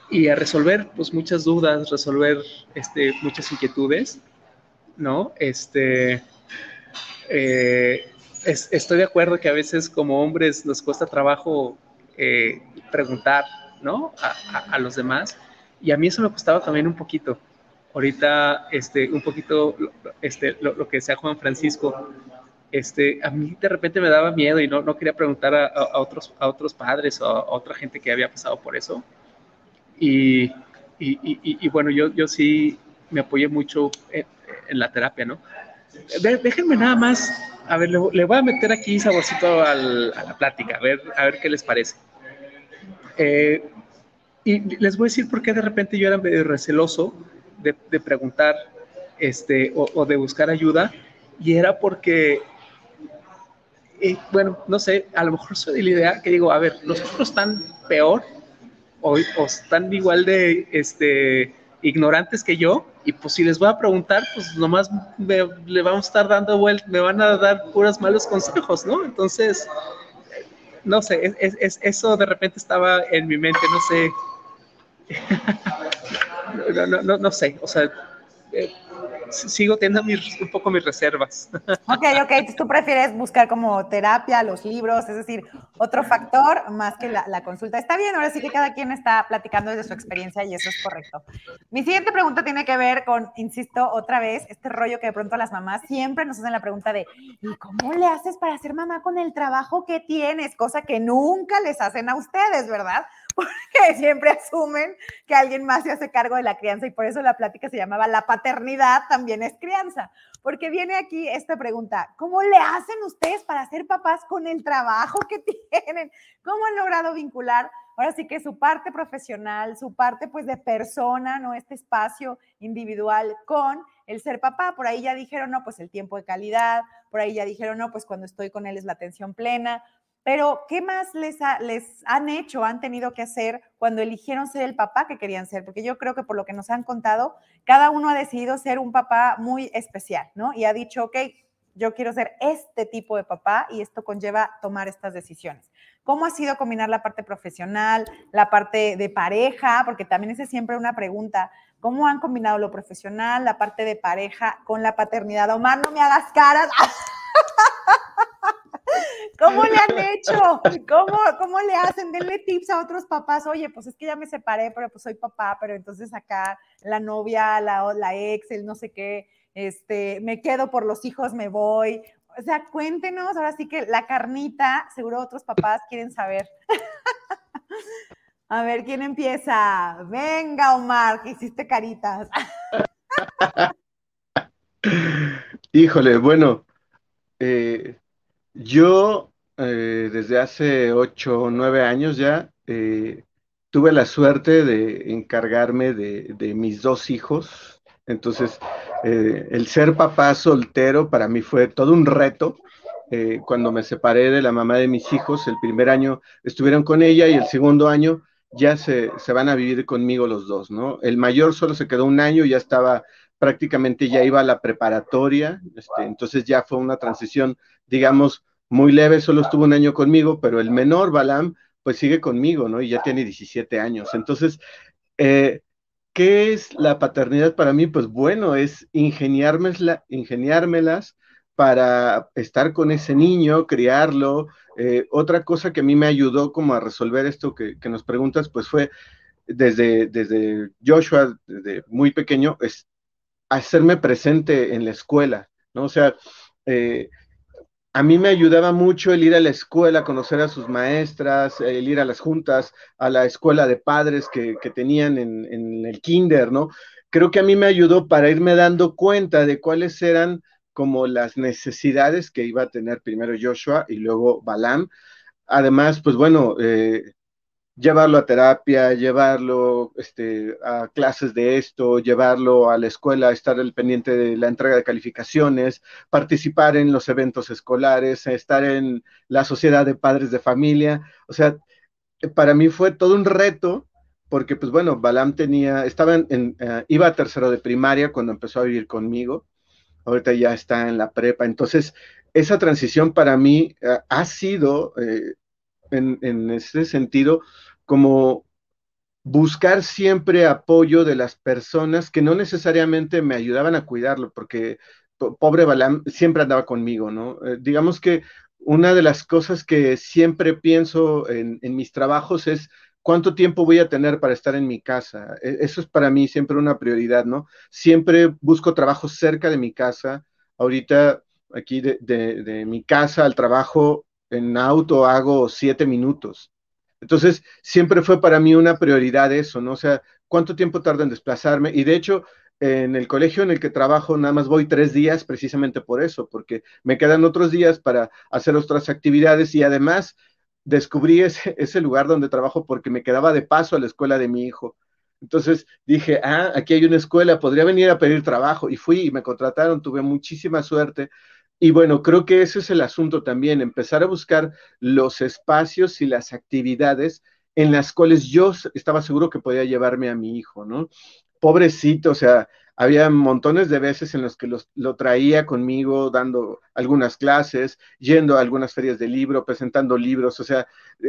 y a resolver, pues, muchas dudas, resolver, este, muchas inquietudes, ¿no? Este, eh, estoy de acuerdo que a veces como hombres nos cuesta trabajo preguntar, ¿no? a los demás y a mí eso me costaba también un poquito. Ahorita, este, un poquito, este, lo, que decía Juan Francisco, este, a mí de repente me daba miedo y no, no quería preguntar a, otros, a otros padres o a otra gente que había pasado por eso. Y, y, y, bueno, yo, yo sí me apoyé mucho en, la terapia, ¿no? Déjenme nada más, a ver, le, voy a meter aquí saborcito a la plática, a ver, a ver qué les parece. Eh, y les voy a decir por qué de repente yo era medio receloso de, preguntar este, o, de buscar ayuda, y era porque, bueno, no sé, a lo mejor soy de la idea que digo, a ver, los otros están peor o, o están igual de este, ignorantes que yo, y pues si les voy a preguntar, pues nomás me, le vamos a estar dando vueltas, me van a dar puros malos consejos, ¿no? Entonces, no sé, es, es, eso de repente estaba en mi mente, no sé no, no, no, no, sé, o sea, eh, sigo teniendo un poco mis reservas. Ok, ok, tú prefieres buscar como terapia, los libros, es decir, otro factor más que la, la, consulta. Está bien, ahora sí que cada quien está platicando desde su experiencia y eso es correcto. Mi siguiente pregunta tiene que ver con, insisto, otra vez, este rollo que de pronto las mamás siempre nos hacen la pregunta de, ¿y cómo le haces para ser mamá con el trabajo que tienes? Cosa que nunca les hacen a ustedes, ¿verdad? porque siempre asumen que alguien más se hace cargo de la crianza y por eso la plática se llamaba La paternidad también es crianza, porque viene aquí esta pregunta, ¿cómo le hacen ustedes para ser papás con el trabajo que tienen? ¿Cómo han logrado vincular ahora sí que su parte profesional, su parte pues de persona, ¿no? Este espacio individual con el ser papá. Por ahí ya dijeron, no, pues el tiempo de calidad, por ahí ya dijeron, no, pues cuando estoy con él es la atención plena, pero, ¿qué más les, han hecho, han tenido que hacer cuando eligieron ser el papá que querían ser? Porque yo creo que por lo que nos han contado, cada uno ha decidido ser un papá muy especial, ¿no? Y ha dicho, ok, yo quiero ser este tipo de papá y esto conlleva tomar estas decisiones. ¿Cómo ha sido combinar la parte profesional, la parte de pareja? Porque también es siempre una pregunta. ¿Cómo han combinado lo profesional, la parte de pareja con la paternidad? Omar, no me hagas caras. ¿Cómo le han hecho? ¿Cómo, ¿Cómo le hacen? Denle tips a otros papás. Oye, pues es que ya me separé, pero pues soy papá, pero entonces acá la novia, la, la ex, el no sé qué, este, me quedo por los hijos, me voy. O sea, cuéntenos, ahora sí que la carnita, seguro otros papás quieren saber. A ver, ¿quién empieza? Venga, Omar, que hiciste caritas. Híjole, bueno, eh, yo eh, desde hace ocho o nueve años ya eh, tuve la suerte de encargarme de, mis dos hijos. Entonces, el ser papá soltero para mí fue todo un reto. cuando me separé de la mamá de mis hijos, el primer año estuvieron con ella y el segundo año ya se, se van a vivir conmigo los dos, ¿no? El mayor solo se quedó un año, ya estaba prácticamente ya iba a la preparatoria, este, entonces ya fue una transición, digamos, muy leve, solo estuvo un año conmigo, pero el menor, Balam, pues sigue conmigo, ¿no? Y ya tiene 17 años. Entonces, eh, ¿qué es la paternidad para mí? Pues bueno, es ingeniármelas para estar con ese niño, criarlo. Eh, otra cosa que a mí me ayudó como a resolver esto que, que nos preguntas, pues fue desde, desde Joshua, desde muy pequeño, es hacerme presente en la escuela, ¿no? O sea, eh, a mí me ayudaba mucho el ir a la escuela, conocer a sus maestras, el ir a las juntas, a la escuela de padres que, tenían en, el kinder, ¿no? Creo que a mí me ayudó para irme dando cuenta de cuáles eran como las necesidades que iba a tener primero Joshua y luego Balam. Además, pues bueno, eh, llevarlo a terapia, llevarlo este, a clases de esto, llevarlo a la escuela, estar al pendiente de la entrega de calificaciones, participar en los eventos escolares, estar en la sociedad de padres de familia. O sea, para mí fue todo un reto porque pues bueno, Balam tenía, estaba en, eh, iba a tercero de primaria cuando empezó a vivir conmigo, ahorita ya está en la prepa, entonces esa transición para mí eh, ha sido eh, en, ese sentido como buscar siempre apoyo de las personas que no necesariamente me ayudaban a cuidarlo, porque pobre Balam siempre andaba conmigo, ¿no? Eh, digamos que una de las cosas que siempre pienso en, mis trabajos es cuánto tiempo voy a tener para estar en mi casa. E, eso es para mí siempre una prioridad, ¿no? Siempre busco trabajo cerca de mi casa. Ahorita aquí de mi casa al trabajo en auto hago siete minutos. Entonces, siempre fue para mí una prioridad eso, ¿no? O sea, ¿cuánto tiempo tarda en desplazarme? Y de hecho, en el colegio en el que trabajo nada más voy tres días precisamente por eso, porque me quedan otros días para hacer otras actividades y además descubrí ese, lugar donde trabajo porque me quedaba de paso a la escuela de mi hijo. Entonces dije, ah, aquí hay una escuela, podría venir a pedir trabajo. Y fui y me contrataron, tuve muchísima suerte y bueno, creo que ese es el asunto también, empezar a buscar los espacios y las actividades en las cuales yo estaba seguro que podía llevarme a mi hijo, ¿no? Pobrecito, o sea, había montones de veces en los que lo traía conmigo dando algunas clases, yendo a algunas ferias de libro, presentando libros, o sea,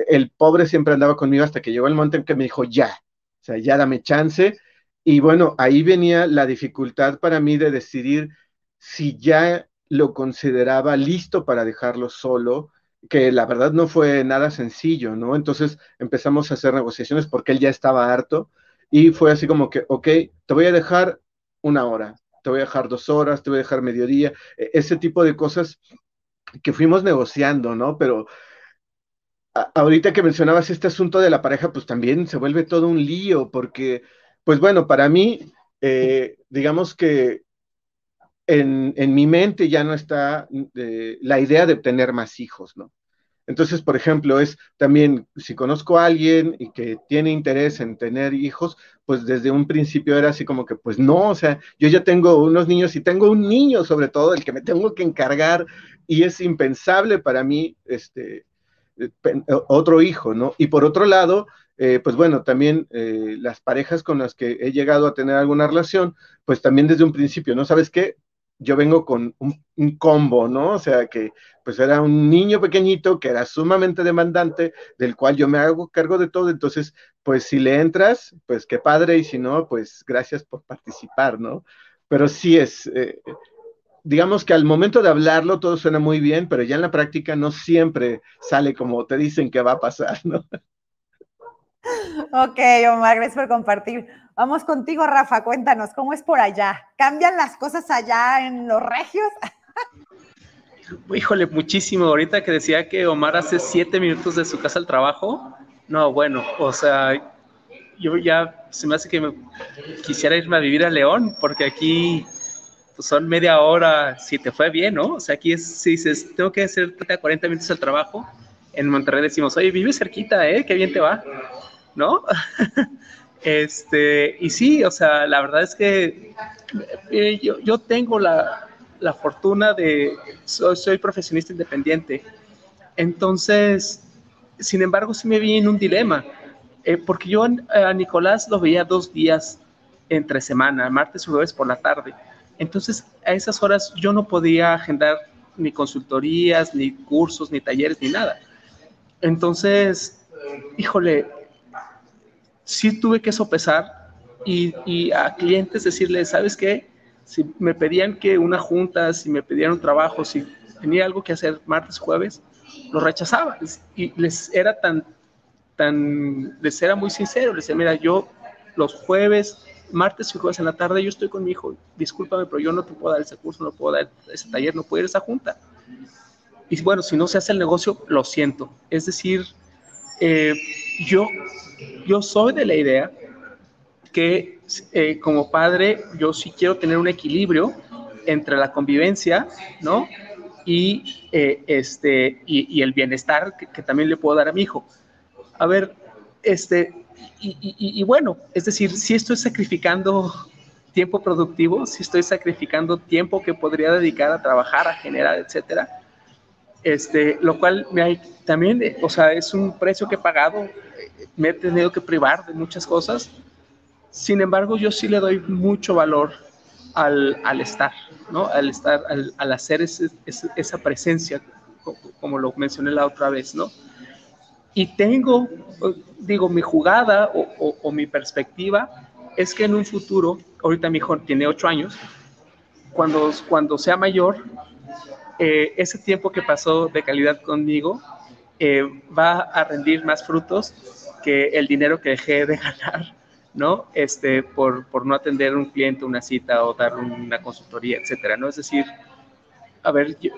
el pobre siempre andaba conmigo hasta que llegó el momento en que me dijo, ya, o sea, ya dame chance. Y bueno, ahí venía la dificultad para mí de decidir si ya lo consideraba listo para dejarlo solo, que la verdad no fue nada sencillo, ¿no? Entonces empezamos a hacer negociaciones porque él ya estaba harto y fue así como que, ok, te voy a dejar una hora, te voy a dejar dos horas, te voy a dejar mediodía, e-, ese tipo de cosas que fuimos negociando, ¿no? Pero ahorita que mencionabas este asunto de la pareja, pues también se vuelve todo un lío porque, pues bueno, para mí, eh, digamos que en, mi mente ya no está eh, la idea de tener más hijos, ¿no? Entonces, por ejemplo, es también, si conozco a alguien y que tiene interés en tener hijos, pues desde un principio era así como que, pues no, o sea, yo ya tengo unos niños y tengo un niño sobre todo, el que me tengo que encargar y es impensable para mí, este, eh, otro hijo, ¿no? Y por otro lado, eh, pues bueno, también las parejas con las que he llegado a tener alguna relación, pues también desde un principio, ¿no? ¿Sabes qué? Yo vengo con un, combo, ¿no? O sea, que pues era un niño pequeñito que era sumamente demandante, del cual yo me hago cargo de todo, entonces, pues si le entras, pues qué padre, y si no, pues gracias por participar, ¿no? Pero sí es, eh, digamos que al momento de hablarlo todo suena muy bien, pero ya en la práctica no siempre sale como te dicen que va a pasar, ¿no? Ok, Omar, gracias por compartir. Vamos contigo, Rafa, cuéntanos, ¿cómo es por allá? ¿Cambian las cosas allá en los regios? Híjole, muchísimo. Ahorita que decía que Omar hace siete minutos de su casa al trabajo, no, bueno, o sea, yo ya se me hace que me quisiera irme a vivir a León, porque aquí pues, son media hora, si te fue bien, ¿no? O sea, aquí es, si dices, tengo que hacer 30, 40 minutos al trabajo, en Monterrey decimos, oye, vive cerquita, ¿eh? Qué bien te va, ¿no? este, y sí, o sea, la verdad es que eh, yo, yo, tengo la, la fortuna de, soy, soy profesionista independiente, entonces, sin embargo, sí me vi en un dilema eh, porque yo a Nicolás lo veía dos días entre semana, martes y jueves por la tarde. Entonces, a esas horas yo no podía agendar ni consultorías, ni cursos, ni talleres, ni nada. Entonces, híjole, sí tuve que sopesar y, a clientes decirles, ¿sabes qué? Si me pedían que una junta, si me pedían un trabajo, si tenía algo que hacer martes, jueves, lo rechazaba y les era tan tan, les era muy sincero, les decía, mira, yo los jueves, martes y jueves en la tarde, yo estoy con mi hijo, discúlpame, pero yo no te puedo dar ese curso, no puedo dar ese taller, no puedo ir a esa junta. Y bueno, si no se hace el negocio, lo siento. Es decir, eh, yo, yo soy de la idea que eh, como padre yo sí quiero tener un equilibrio entre la convivencia, ¿no? Y, eh, este, y, el bienestar que, también le puedo dar a mi hijo a ver, este, y, bueno, es decir, si estoy sacrificando tiempo productivo, si estoy sacrificando tiempo que podría dedicar a trabajar, a generar, etcétera, este, lo cual me hay, también, o sea, es un precio que he pagado, me he tenido que privar de muchas cosas, sin embargo, yo sí le doy mucho valor al, al estar, ¿no? Al estar, al, al hacer ese, esa presencia, como lo mencioné la otra vez, ¿no? Y tengo, digo, mi jugada o, mi perspectiva es que en un futuro, ahorita mi hijo tiene ocho años, cuando, cuando sea mayor, eh, ese tiempo que pasó de calidad conmigo eh, va a rendir más frutos que el dinero que dejé de ganar, ¿no? Este, por, por no atender un cliente, una cita o dar una consultoría, etcétera, ¿no? Es decir, a ver, yo,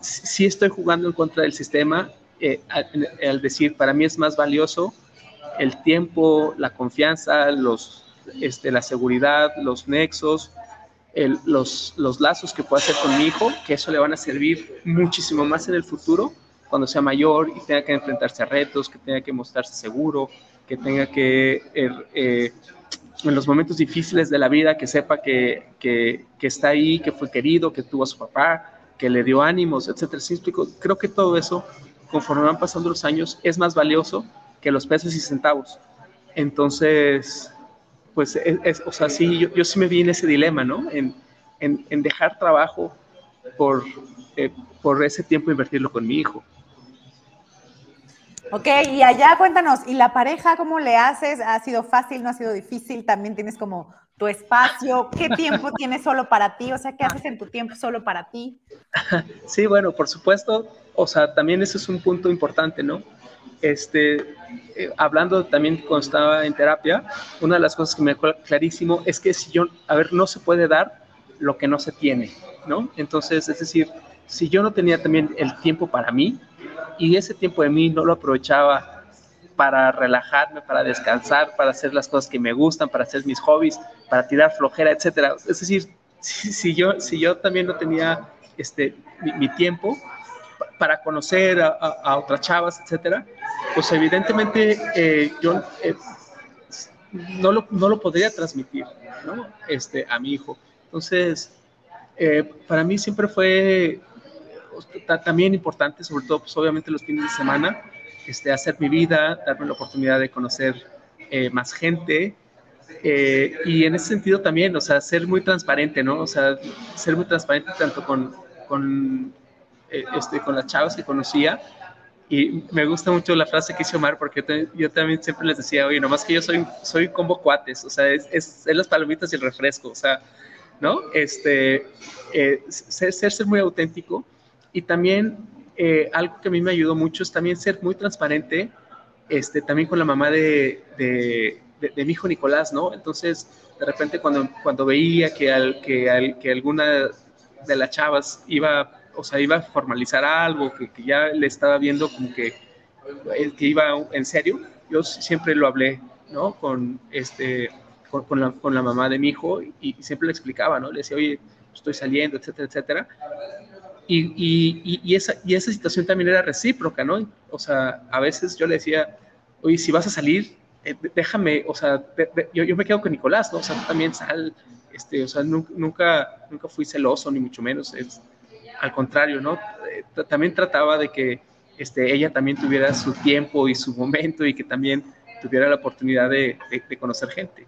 sí estoy jugando en contra del sistema, eh, al, decir, para mí es más valioso el tiempo, la confianza, los, este, la seguridad, los nexos, los, los lazos que pueda hacer con mi hijo, que eso le van a servir muchísimo más en el futuro, cuando sea mayor y tenga que enfrentarse a retos, que tenga que mostrarse seguro, que tenga que, er, eh, en los momentos difíciles de la vida, que sepa que, que, que, está ahí, que fue querido, que tuvo a su papá, que le dio ánimos, etcétera. ¿Sí Creo que todo eso conforme van pasando los años, es más valioso que los pesos y centavos. Entonces, pues, es, o sea, sí, yo, yo, sí me vi en ese dilema, ¿no? En, en, en dejar trabajo por, eh, por ese tiempo invertirlo con mi hijo. Ok, y allá cuéntanos, ¿y la pareja cómo le haces? ¿Ha sido fácil, no ha sido difícil? ¿También tienes como tu espacio? ¿Qué tiempo tienes solo para ti? O sea, ¿qué haces en tu tiempo solo para ti? Sí, bueno, por supuesto, o sea, también ese es un punto importante, ¿no? Este, eh, hablando también cuando estaba en terapia, una de las cosas que me acuerdo clarísimo es que si yo, a ver, no se puede dar lo que no se tiene, ¿no? Entonces, es decir, si yo no tenía también el tiempo para mí y ese tiempo de mí no lo aprovechaba para relajarme, para descansar, para hacer las cosas que me gustan, para hacer mis hobbies, para tirar flojera, etcétera. Es decir, si, yo, si yo también no tenía este, mi tiempo, para conocer a, otras chavas, etcétera, pues evidentemente eh, yo eh, no, lo, no, lo, podría transmitir ¿no? este, a mi hijo. Entonces, eh, para mí siempre fue también importante, sobre todo, pues obviamente los fines de semana, este, hacer mi vida, darme la oportunidad de conocer más gente, y en ese sentido también, o sea, ser muy transparente, ¿no? O sea, ser muy transparente tanto con, con este, con las chavas que conocía. Y me gusta mucho la frase que hizo Omar, porque yo, también siempre les decía, oye, nomás que yo soy, soy combo cuates, o sea, es, es, las palomitas y el refresco, o sea, ¿no? Este, eh, ser, ser, muy auténtico. Y también eh, algo que a mí me ayudó mucho es también ser muy transparente, este, también con la mamá de, de, de, mi hijo Nicolás, ¿no? Entonces, de repente cuando, cuando veía que, al, que, al, que alguna de las chavas iba o sea, iba a formalizar algo, que, que ya le estaba viendo como que, eh, que iba en serio, yo siempre lo hablé ¿no? Con, este, con, la, con la, mamá de mi hijo y, siempre le explicaba, ¿no? Le decía, oye, estoy saliendo, etcétera, etcétera. Y, y, y, esa, y esa situación también era recíproca, ¿no? O sea, a veces yo le decía, oye, si vas a salir, eh, déjame, o sea, yo, yo, me quedo con Nicolás, ¿no? O sea, tú también sal, este, o sea, nunca, nunca fui celoso, ni mucho menos, es, al contrario, ¿no? Eh, también trataba de que este, ella también tuviera su tiempo y su momento y que también tuviera la oportunidad de, conocer gente.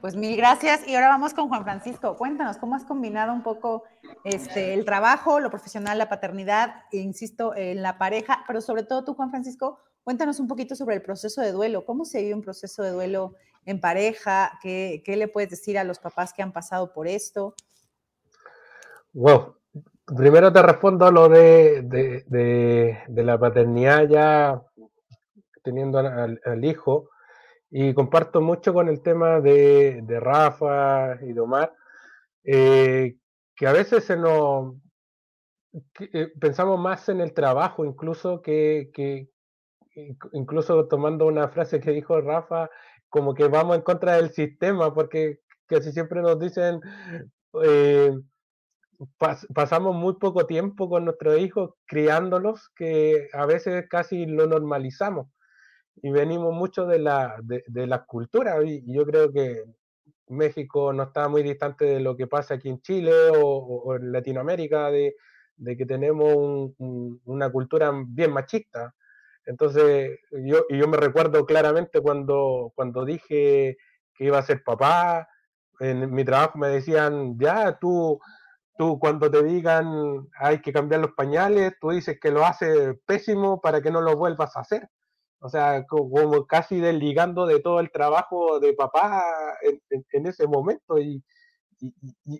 Pues mil gracias. Y ahora vamos con Juan Francisco. Cuéntanos, ¿cómo has combinado un poco este, el trabajo, lo profesional, la paternidad, e insisto, en la pareja, pero sobre todo tú, Juan Francisco, Cuéntanos un poquito sobre el proceso de duelo. ¿Cómo se vive un proceso de duelo en pareja? ¿Qué, le puedes decir a los papás que han pasado por esto? Wow. Primero te respondo lo de, la paternidad ya teniendo al, hijo y comparto mucho con el tema de, Rafa y de Omar, eh, que a veces se nos, eh, pensamos más en el trabajo incluso que, incluso tomando una frase que dijo Rafa, como que vamos en contra del sistema, porque casi siempre nos dicen, eh, pasamos muy poco tiempo con nuestros hijos criándolos, que a veces casi lo normalizamos. Y venimos mucho de la, de, la cultura, y, yo creo que México no está muy distante de lo que pasa aquí en Chile o, en Latinoamérica, de, que tenemos una cultura bien machista. Entonces, yo, yo me recuerdo claramente cuando, cuando dije que iba a ser papá, en mi trabajo me decían, ya, tú, tú cuando te digan hay que cambiar los pañales, tú dices que lo hace pésimo para que no lo vuelvas a hacer. O sea, como casi desligando de todo el trabajo de papá en, ese momento. Y,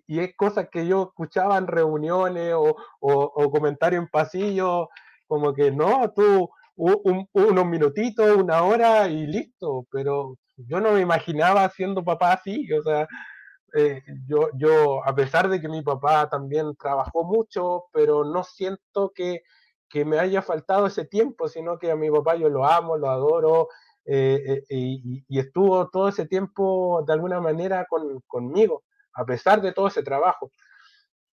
es cosas que yo escuchaba en reuniones o, o, o comentarios en pasillo, como que no, tú unos minutitos, una hora y listo, pero yo no me imaginaba siendo papá así, o sea, eh, yo, yo, a pesar de que mi papá también trabajó mucho, pero no siento que, que me haya faltado ese tiempo, sino que a mi papá yo lo amo, lo adoro, eh, eh, y, estuvo todo ese tiempo de alguna manera con, conmigo, a pesar de todo ese trabajo.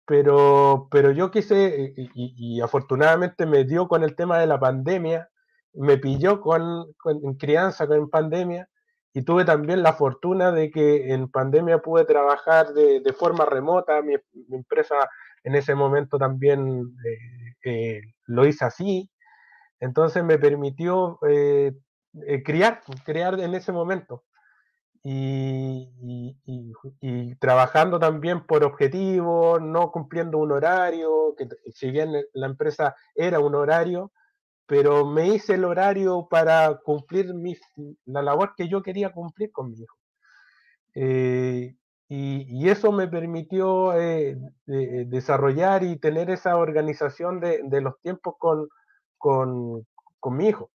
Pero, pero yo quise, y, y, afortunadamente me dio con el tema de la pandemia, me pilló con, en crianza, con pandemia, y tuve también la fortuna de que en pandemia pude trabajar de, forma remota. Mi, empresa en ese momento también eh, eh, lo hice así. Entonces me permitió eh, criar, criar en ese momento. Y, trabajando también por objetivo, no cumpliendo un horario, que si bien la empresa era un horario, pero me hice el horario para cumplir mi, la labor que yo quería cumplir con mi hijo. Eh, y, eso me permitió eh, desarrollar y tener esa organización de, los tiempos con, con, con, mi hijo.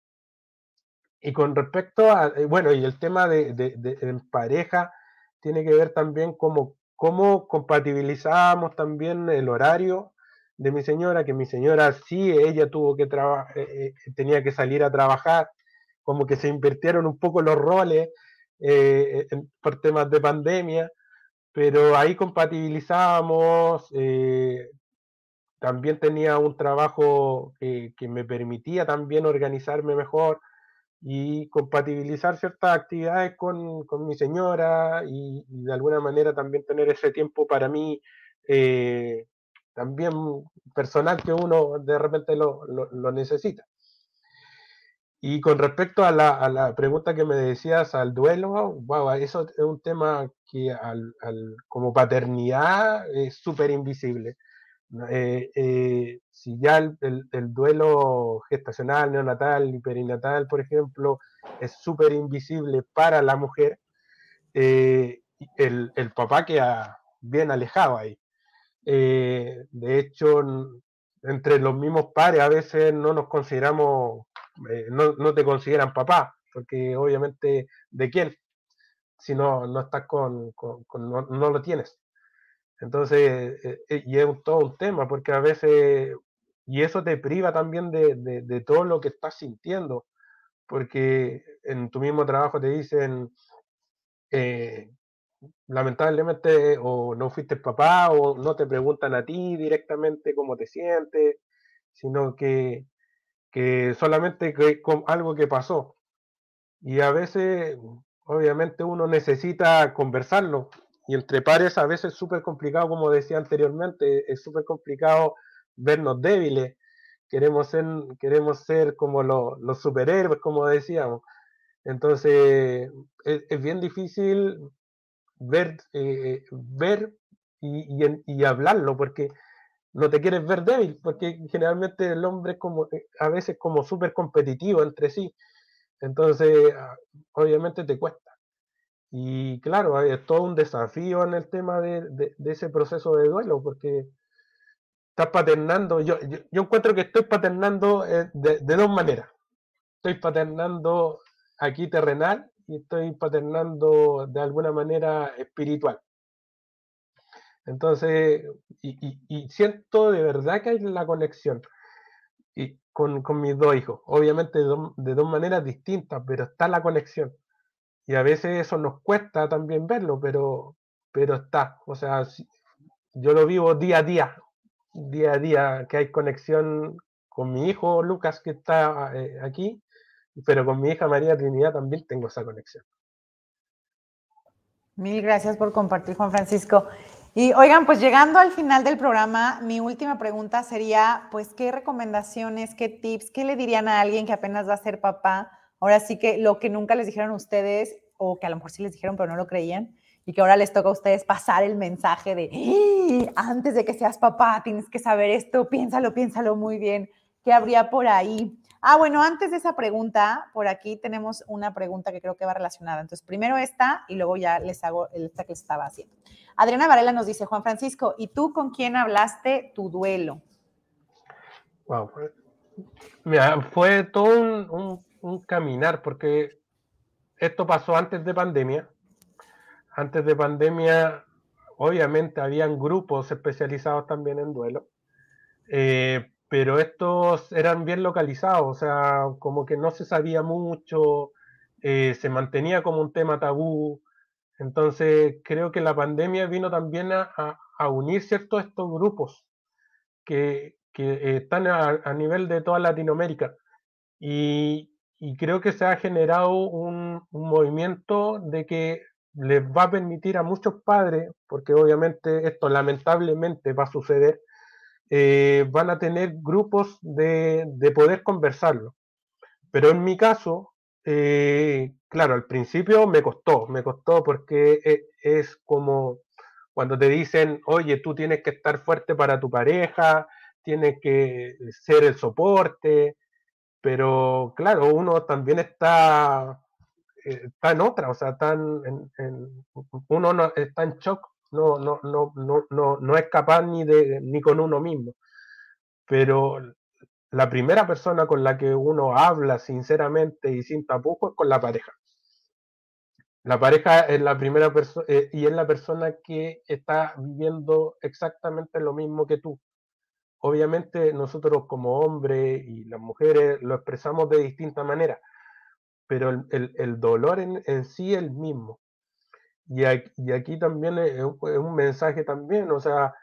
Y con respecto a, eh, bueno, y el tema de, de pareja tiene que ver también como cómo compatibilizamos también el horario de mi señora, que mi señora sí, ella tuvo que trabajar, eh, eh, tenía que salir a trabajar, como que se invirtieron un poco los roles eh, por temas de pandemia, pero ahí compatibilizábamos, también tenía un trabajo que me permitía también organizarme mejor y compatibilizar ciertas actividades con, con mi señora y, de alguna manera también tener ese tiempo para mí también personal que uno de repente lo, lo, necesita. Y con respecto a la, a la, pregunta que me decías al duelo, wow, eso es un tema que al, al, como paternidad es súper invisible. Eh, eh, si ya el, el, duelo gestacional, neonatal y perinatal, por ejemplo, es súper invisible para la mujer, eh, el, el, papá queda bien alejado ahí. Eh, de hecho, entre los mismos pares a veces no nos consideramos, eh, no, no, te consideran papá, porque obviamente, ¿de quién? Si no, no estás con, no, no, lo tienes. Entonces, eh, y es todo un tema, porque a veces, y eso te priva también de, de, de, todo lo que estás sintiendo, porque en tu mismo trabajo te dicen, eh, lamentablemente, o no fuiste papá, o no te preguntan a ti directamente cómo te sientes, sino que, que solamente que, con algo que pasó. Y a veces, obviamente, uno necesita conversarlo. Y entre pares a veces es súper complicado, como decía anteriormente, es súper complicado vernos débiles. Queremos ser, queremos ser como los superhéroes, como decíamos. Entonces, es, bien difícil ver, eh, ver y, y, hablarlo, porque no te quieres ver débil, porque generalmente el hombre es como, eh, a veces como súper competitivo entre sí. Entonces, ah, obviamente te cuesta. Y claro, es todo un desafío en el tema de, ese proceso de duelo, porque estás paternando, yo, yo, encuentro que estoy paternando eh, de, dos maneras. Estoy paternando aquí terrenal y estoy paternando de alguna manera espiritual. Entonces, y, siento de verdad que hay la conexión y con, mis dos hijos. Obviamente de, dos maneras distintas, pero está la conexión. Y a veces eso nos cuesta también verlo, pero, pero está. O sea, yo lo vivo día a día, día a día, que hay conexión con mi hijo Lucas que está eh, aquí, pero con mi hija María Trinidad también tengo esa conexión. Mil gracias por compartir, Juan Francisco. Y oigan, pues llegando al final del programa, mi última pregunta sería, pues, ¿qué recomendaciones, qué tips, qué le dirían a alguien que apenas va a ser papá? Ahora sí que lo que nunca les dijeron ustedes, o que a lo mejor sí les dijeron, pero no lo creían, y que ahora les toca a ustedes pasar el mensaje de, antes de que seas papá, tienes que saber esto, piénsalo, piénsalo muy bien, ¿qué habría por ahí? Ah, bueno, antes de esa pregunta, por aquí tenemos una pregunta que creo que va relacionada. Entonces, primero esta y luego ya les hago esta que estaba haciendo. Adriana Varela nos dice, Juan Francisco, ¿y tú con quién hablaste tu duelo? Wow, fue todo un, caminar porque esto pasó antes de pandemia. Antes de pandemia, obviamente, habían grupos especializados también en duelo. Eh, pero estos eran bien localizados, o sea, como que no se sabía mucho, eh, se mantenía como un tema tabú. Entonces, creo que la pandemia vino también a, unir ciertos estos grupos que, están a, nivel de toda Latinoamérica. Y, creo que se ha generado un, un movimiento de que les va a permitir a muchos padres, porque obviamente esto lamentablemente va a suceder, eh, van a tener grupos de, poder conversarlo. Pero en mi caso, eh, claro, al principio me costó, me costó porque e, es, como cuando te dicen, oye, tú tienes que estar fuerte para tu pareja, tienes que ser el soporte, pero claro, uno también está, eh, está en otra, o sea, uno no, está en shock no, no, no, no, no, es capaz ni, de, ni con uno mismo. Pero la primera persona con la que uno habla sinceramente y sin tapujos es con la pareja. La pareja es la primera persona eh, y es la persona que está viviendo exactamente lo mismo que tú. Obviamente nosotros como hombres y las mujeres lo expresamos de distinta manera, pero el, el, dolor en, en, sí es el mismo. Y aquí, también es, un mensaje también, o sea,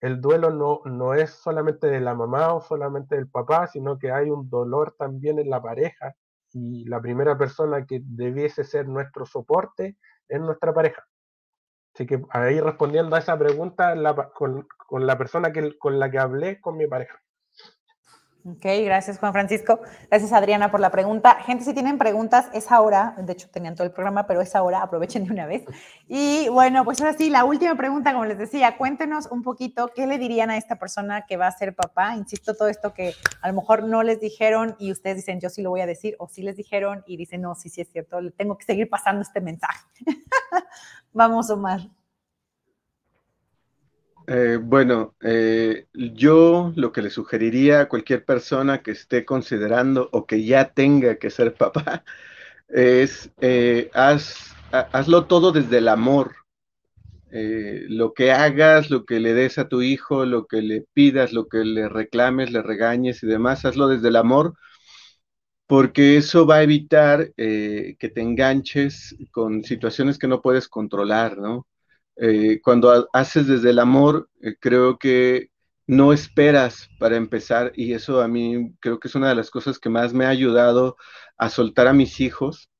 el duelo no, no es solamente de la mamá o solamente del papá, sino que hay un dolor también en la pareja y la primera persona que debiese ser nuestro soporte es nuestra pareja. Así que ahí respondiendo a esa pregunta con, con, la persona que, con la que hablé, con mi pareja. Ok, gracias Juan Francisco. Gracias Adriana por la pregunta. Gente, si tienen preguntas, es ahora. De hecho, tenían todo el programa, pero es ahora. Aprovechen de una vez. Y bueno, pues ahora sí, la última pregunta, como les decía, cuéntenos un poquito qué le dirían a esta persona que va a ser papá. Insisto, todo esto que a lo mejor no les dijeron y ustedes dicen, yo sí lo voy a decir, o sí les dijeron y dicen, no, sí, sí es cierto, le tengo que seguir pasando este mensaje. Vamos, Omar. Eh, bueno, eh, yo lo que le sugeriría a cualquier persona que esté considerando o que ya tenga que ser papá es eh, haz, hazlo todo desde el amor. lo que hagas, lo que le des a tu hijo, lo que le pidas, lo que le reclames, le regañes y demás, hazlo desde el amor, porque eso va a evitar que te enganches con situaciones que no puedes controlar, ¿no? Eh, cuando haces desde el amor, eh, creo que no esperas para empezar y eso a mí creo que es una de las cosas que más me ha ayudado a soltar a mis hijos,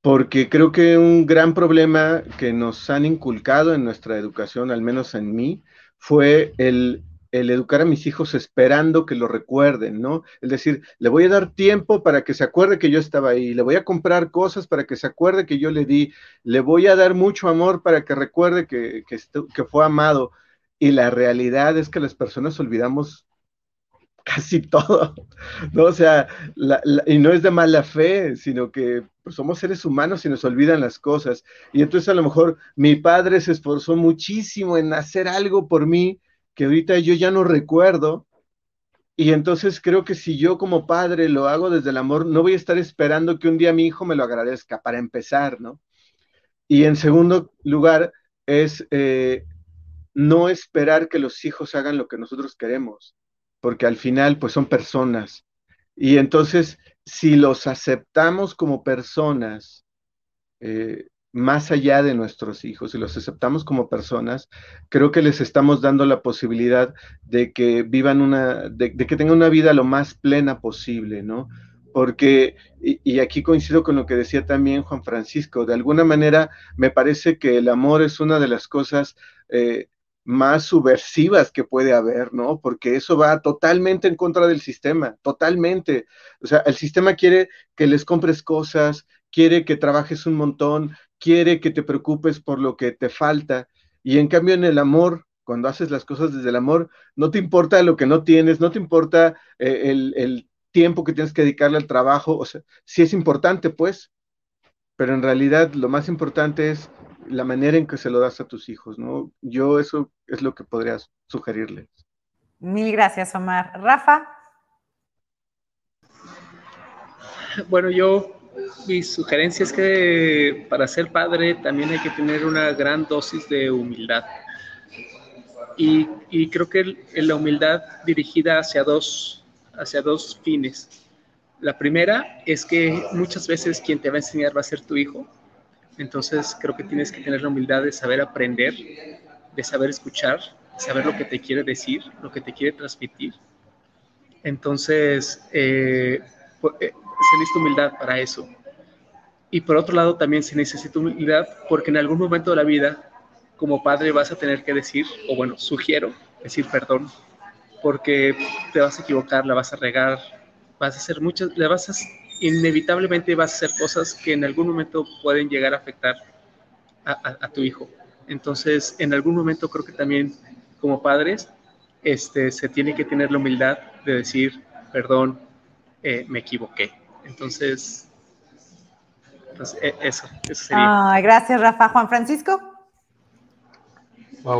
porque creo que un gran problema que nos han inculcado en nuestra educación, al menos en mí, fue el el educar a mis hijos esperando que lo recuerden, ¿no? Es decir, le voy a dar tiempo para que se acuerde que yo estaba ahí, le voy a comprar cosas para que se acuerde que yo le di, le voy a dar mucho amor para que recuerde que, que, fue amado. Y la realidad es que las personas olvidamos casi todo, ¿no? O sea, y no es de mala fe, sino que pues, somos seres humanos y nos olvidan las cosas. Y entonces a lo mejor mi padre se esforzó muchísimo en hacer algo por mí, que ahorita yo ya no recuerdo. Y entonces creo que si yo como padre lo hago desde el amor, no voy a estar esperando que un día mi hijo me lo agradezca, para empezar, ¿no? Y en segundo lugar, es eh, no esperar que los hijos hagan lo que nosotros queremos, porque al final, pues son personas. Y entonces, si los aceptamos como personas, eh, más allá de nuestros hijos y los aceptamos como personas, creo que les estamos dando la posibilidad de que vivan una, de, que tengan una vida lo más plena posible, ¿no? Porque, y, aquí coincido con lo que decía también Juan Francisco, de alguna manera me parece que el amor es una de las cosas eh, más subversivas que puede haber, ¿no? Porque eso va totalmente en contra del sistema, totalmente. O sea, el sistema quiere que les compres cosas, quiere que trabajes un montón, quiere que te preocupes por lo que te falta. Y en cambio en el amor, cuando haces las cosas desde el amor, no te importa lo que no tienes, no te importa eh, el, tiempo que tienes que dedicarle al trabajo. O sea, sí es importante, pues, pero en realidad lo más importante es la manera en que se lo das a tus hijos, ¿no? Yo eso es lo que podría sugerirles. Mil gracias, Omar. Rafa. Bueno, yo mi sugerencia es que para ser padre también hay que tener una gran dosis de humildad. Y, creo que la humildad dirigida hacia dos, hacia dos fines. La primera es que muchas veces quien te va a enseñar va a ser tu hijo. Entonces creo que tienes que tener la humildad de saber aprender, de saber escuchar, de saber lo que te quiere decir, lo que te quiere transmitir. Entonces, eh, eh, se necesita humildad para eso. Y por otro lado, también se necesita humildad porque en algún momento de la vida, como padre, vas a tener que decir, o bueno, sugiero decir perdón, porque te vas a equivocar, la vas a regar, vas a hacer muchas, le vas a, inevitablemente vas a hacer cosas que en algún momento pueden llegar a afectar a, tu hijo. Entonces, en algún momento creo que también como padres, este, se tiene que tener la humildad de decir, perdón, eh, me equivoqué. Entonces, pues e, eso, eso sería. gracias, Rafa. Juan Francisco.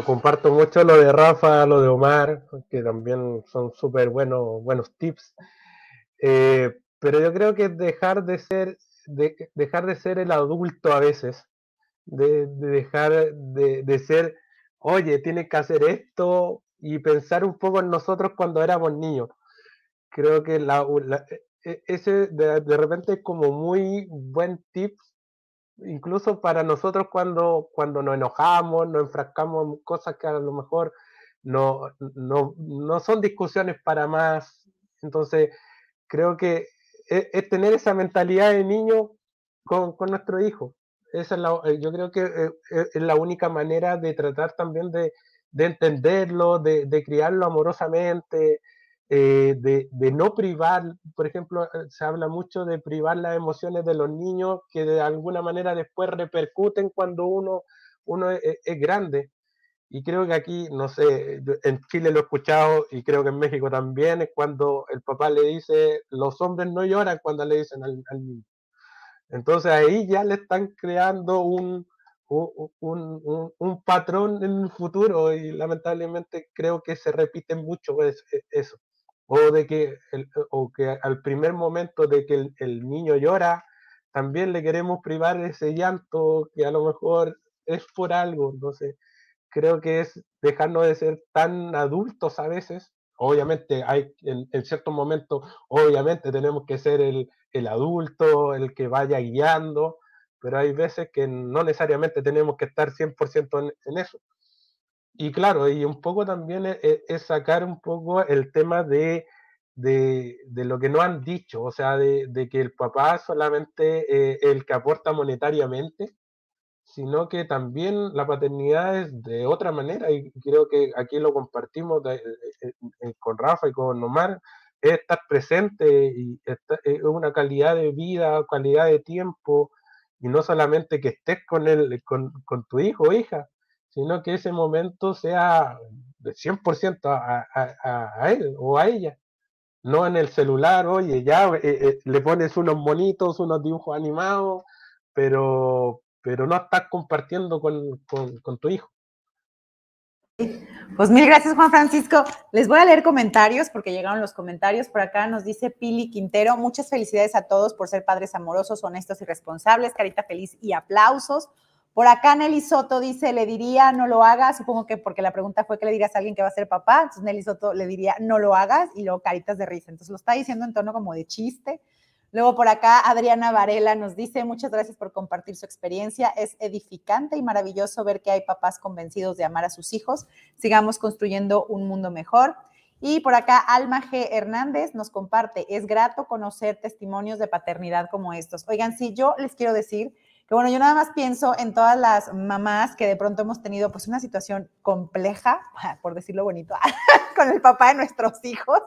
comparto mucho lo de Rafa, lo de Omar, que también son súper buenos, buenos tips. Eh, pero yo creo que dejar de ser, de, dejar de ser el adulto a veces, de, dejar de, de, ser, oye, tienes que hacer esto y pensar un poco en nosotros cuando éramos niños. Creo que la, ese de, de, repente es como muy buen tip, incluso para nosotros cuando, cuando nos enojamos, nos enfrascamos en cosas que a lo mejor no, no, no son discusiones para más. Entonces, creo que es, es tener esa mentalidad de niño con, con nuestro hijo. Esa es la, eh, yo creo que eh, eh, es la única manera de tratar también de, de entenderlo, de, de criarlo amorosamente, eh, de, no privar, por ejemplo, eh, se habla mucho de privar las emociones de los niños que de alguna manera después repercuten cuando uno, uno es, grande. Y creo que aquí, no sé, en Chile lo he escuchado y creo que en México también, es cuando el papá le dice, los hombres no lloran cuando le dicen al, niño. Entonces ahí ya le están creando un, un, un, un, patrón en el futuro y lamentablemente creo que se repite mucho eso o de que, o que al primer momento de que el, niño llora, también le queremos privar ese llanto que a lo mejor es por algo. Entonces, creo que es dejarnos de ser tan adultos a veces obviamente hay en, ciertos momentos, obviamente tenemos que ser el, adulto, el que vaya guiando, pero hay veces que no necesariamente tenemos que estar 100% en, en, eso. Y claro, y un poco también es, sacar un poco el tema de, de, lo que no han dicho, o sea, de, que el papá solamente es el que aporta monetariamente, sino que también la paternidad es de otra manera, y creo que aquí lo compartimos eh, eh, eh, con Rafa y con Omar, es estar presente y es una calidad de vida, calidad de tiempo, y no solamente que estés con, él, con, tu hijo o hija, sino que ese momento sea de 100% a, a, a, él o a ella. No en el celular, oye, ya le pones unos monitos, unos dibujos animados, pero, pero no estás compartiendo con, tu hijo. Pues mil gracias, Juan Francisco. Les voy a leer comentarios porque llegaron los comentarios. Por acá nos dice Pili Quintero. Muchas felicidades a todos por ser padres amorosos, honestos y responsables. Carita feliz y aplausos. Por acá Nelly Soto dice, le diría no lo hagas, supongo que porque la pregunta fue que le dirías a alguien que va a ser papá, entonces Nelly Soto le diría no lo hagas y luego caritas de risa. Entonces lo está diciendo en tono como de chiste. Luego por acá Adriana Varela nos dice, muchas gracias por compartir su experiencia. Es edificante y maravilloso ver que hay papás convencidos de amar a sus hijos. Sigamos construyendo un mundo mejor. Y por acá Alma G. Hernández nos comparte, es grato conocer testimonios de paternidad como estos. Oigan, sí, yo les quiero decir que bueno, yo nada más pienso en todas las mamás que de pronto hemos tenido pues una situación compleja, por decirlo bonito, con el papá de nuestros hijos.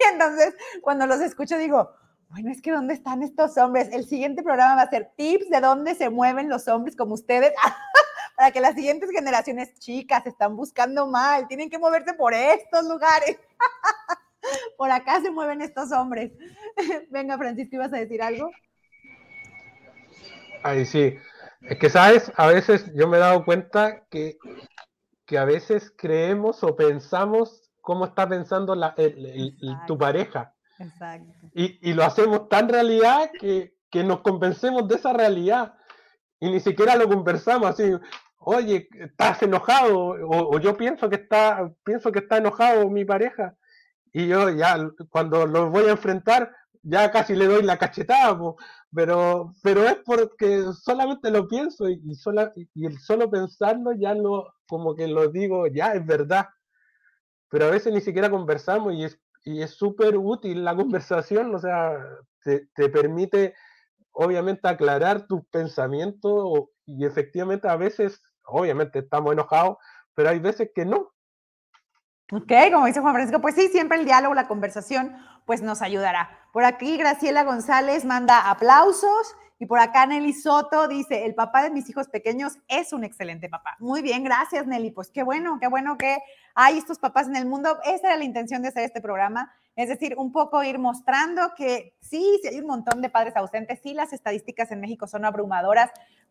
Y entonces cuando los escucho digo, bueno, es que ¿dónde están estos hombres? El siguiente programa va a ser tips de dónde se mueven los hombres como ustedes, para que las siguientes generaciones chicas están buscando mal, tienen que moverse por estos lugares. por acá se mueven estos hombres. Venga, Francisco, ¿ibas a decir algo? Ay, sí. Es que, ¿sabes? A veces yo me he dado cuenta que, que a veces creemos o pensamos cómo está pensando la, tu pareja. Exacto. Y, lo hacemos tan realidad que, nos convencemos de esa realidad y ni siquiera lo conversamos así, oye, estás enojado o, yo pienso que está, pienso que está enojado mi pareja y yo ya cuando lo voy a enfrentar ya casi le doy la cachetada, pero, pero es porque solamente lo pienso y, y el solo pensarlo ya lo, como que lo digo, ya es verdad. Pero a veces ni siquiera conversamos y es y es súper útil la conversación, o sea, te, permite obviamente aclarar tus pensamientos y efectivamente a veces, obviamente estamos enojados, pero hay veces que no. Ok, como dice Juan Francisco, pues sí, siempre el diálogo, la conversación, pues nos ayudará. Por aquí Graciela González manda aplausos y por acá Nelly Soto dice, el papá de mis hijos pequeños es un excelente papá. Muy bien, gracias Nelly. Pues qué bueno, qué bueno que hay estos papás en el mundo. Esa era la intención de hacer este programa. Es decir, un poco ir mostrando que sí, sí hay un montón de padres ausentes, sí las estadísticas en México son abrumadoras,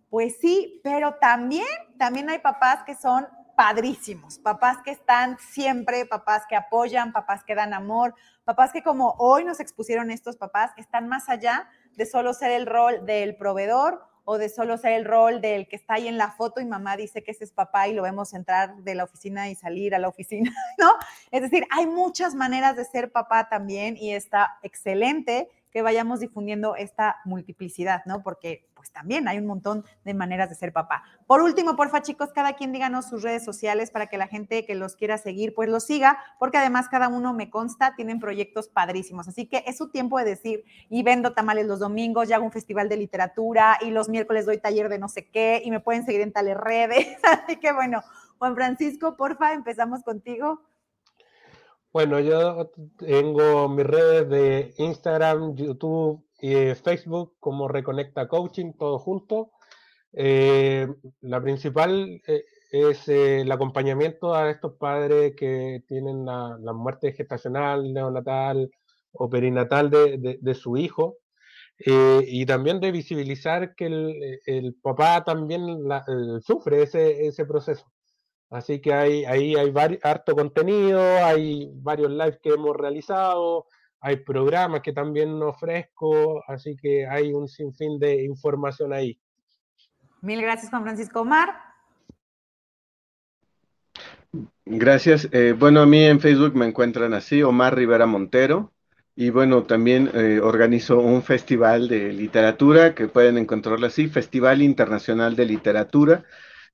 pues sí, pero también, también hay papás que son padrísimos, papás que están siempre, papás que apoyan, papás que dan amor, papás que como hoy nos expusieron estos papás, están más allá de solo ser el rol del proveedor o de solo ser el rol del que está ahí en la foto y mamá dice que ese es papá y lo vemos entrar de la oficina y salir a la oficina, ¿no? Es decir, hay muchas maneras de ser papá también y está excelente que vayamos difundiendo esta multiplicidad, ¿no? Porque pues también hay un montón de maneras de ser papá. Por último, porfa chicos, cada quien díganos sus redes sociales para que la gente que los quiera seguir, pues los siga, porque además cada uno me consta, tienen proyectos padrísimos. Así que es su tiempo de decir, y vendo tamales los domingos, ya hago un festival de literatura y los miércoles doy taller de no sé qué y me pueden seguir en tales redes. Así que bueno, Juan Francisco, porfa, empezamos contigo. Bueno, yo tengo mis redes de Instagram, YouTube y Facebook como Reconecta Coaching, todo junto. Eh, la principal eh, es eh, el acompañamiento a estos padres que tienen la, muerte gestacional, neonatal o perinatal de, su hijo. y también de visibilizar que el, papá también sufre ese, ese proceso. Así que hay, ahí hay harto contenido, hay varios lives que hemos realizado, hay programas que también ofrezco, así que hay un sinfín de información ahí. Mil gracias, Juan Francisco Omar. Gracias. Eh, bueno, a mí en Facebook me encuentran así, Omar Rivera Montero. Y bueno, también eh, organizo un festival de literatura que pueden encontrarlo así, Festival Internacional de Literatura.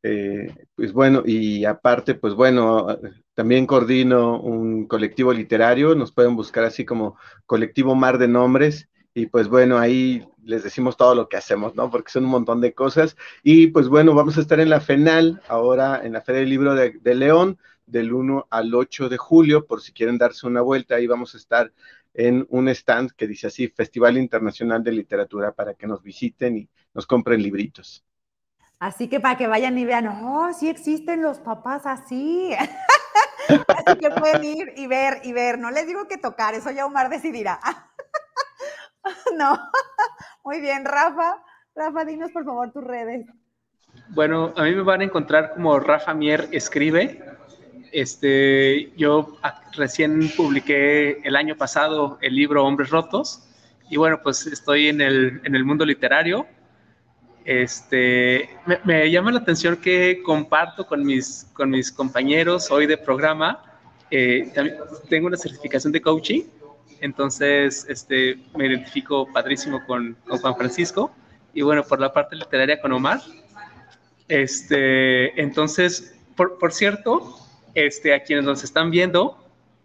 Eh, pues bueno, y aparte, pues bueno, también coordino un colectivo literario, nos pueden buscar así como Colectivo Mar de Nombres. Y pues bueno, ahí les decimos todo lo que hacemos, ¿no? Porque son un montón de cosas. Y pues bueno, vamos a estar en la FENAL, ahora en la Feria del Libro de, de León, del 1 al 8 de julio, por si quieren darse una vuelta, ahí vamos a estar en un stand que dice así, Festival Internacional de Literatura, para que nos visiten y nos compren libritos. Así que para que vayan y vean, oh, sí existen los papás así. así que pueden ir y ver y ver. No les digo que tocar, eso ya Omar decidirá. no. Muy bien, Rafa. Rafa, dinos por favor tus redes. Bueno, a mí me van a encontrar como Rafa Mier Escribe este, yo recién publiqué el año pasado el libro Hombres Rotos y bueno, pues estoy en el, en el mundo literario. Este, me, llama la atención que comparto con mis, con mis compañeros hoy de programa. Eh, tengo una certificación de coaching, entonces este, me identifico padrísimo con, con Juan Francisco y bueno, por la parte literaria con Omar. Este, entonces, por, por cierto, este, a quienes nos están viendo,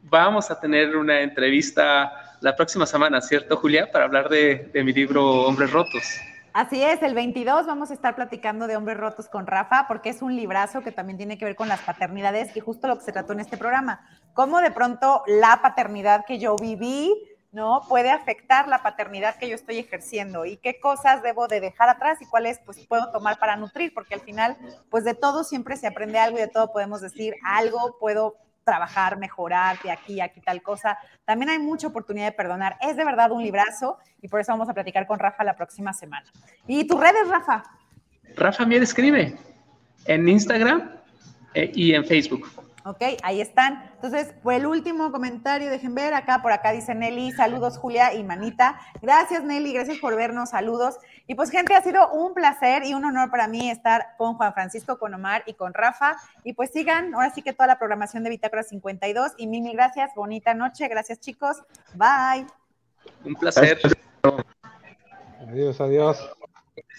vamos a tener una entrevista la próxima semana, ¿cierto, Julia? Para hablar de, mi libro Hombres Rotos. Así es, el 22 vamos a estar platicando de Hombres Rotos con Rafa, porque es un librazo que también tiene que ver con las paternidades y justo lo que se trató en este programa. Cómo de pronto la paternidad que yo viví, ¿no? Puede afectar la paternidad que yo estoy ejerciendo y qué cosas debo de dejar atrás y cuáles pues puedo tomar para nutrir, porque al final pues de todo siempre se aprende algo y de todo podemos decir algo, puedo trabajar, mejorar de aquí, aquí tal cosa. También hay mucha oportunidad de perdonar. Es de verdad un librazo y por eso vamos a platicar con Rafa la próxima semana. ¿Y tus redes, Rafa? Rafa Mier escribe en Instagram eh, y en Facebook. Ok, ahí están. Entonces, fue el último comentario, dejen ver, acá por acá dice Nelly, saludos Julia y Manita. Gracias Nelly, gracias por vernos, saludos. Y pues gente, ha sido un placer y un honor para mí estar con Juan Francisco, con Omar y con Rafa. Y pues sigan, ahora sí que toda la programación de Bitácora 52. Y mil, mil gracias, bonita noche, gracias chicos, bye. Un placer. Adiós, adiós.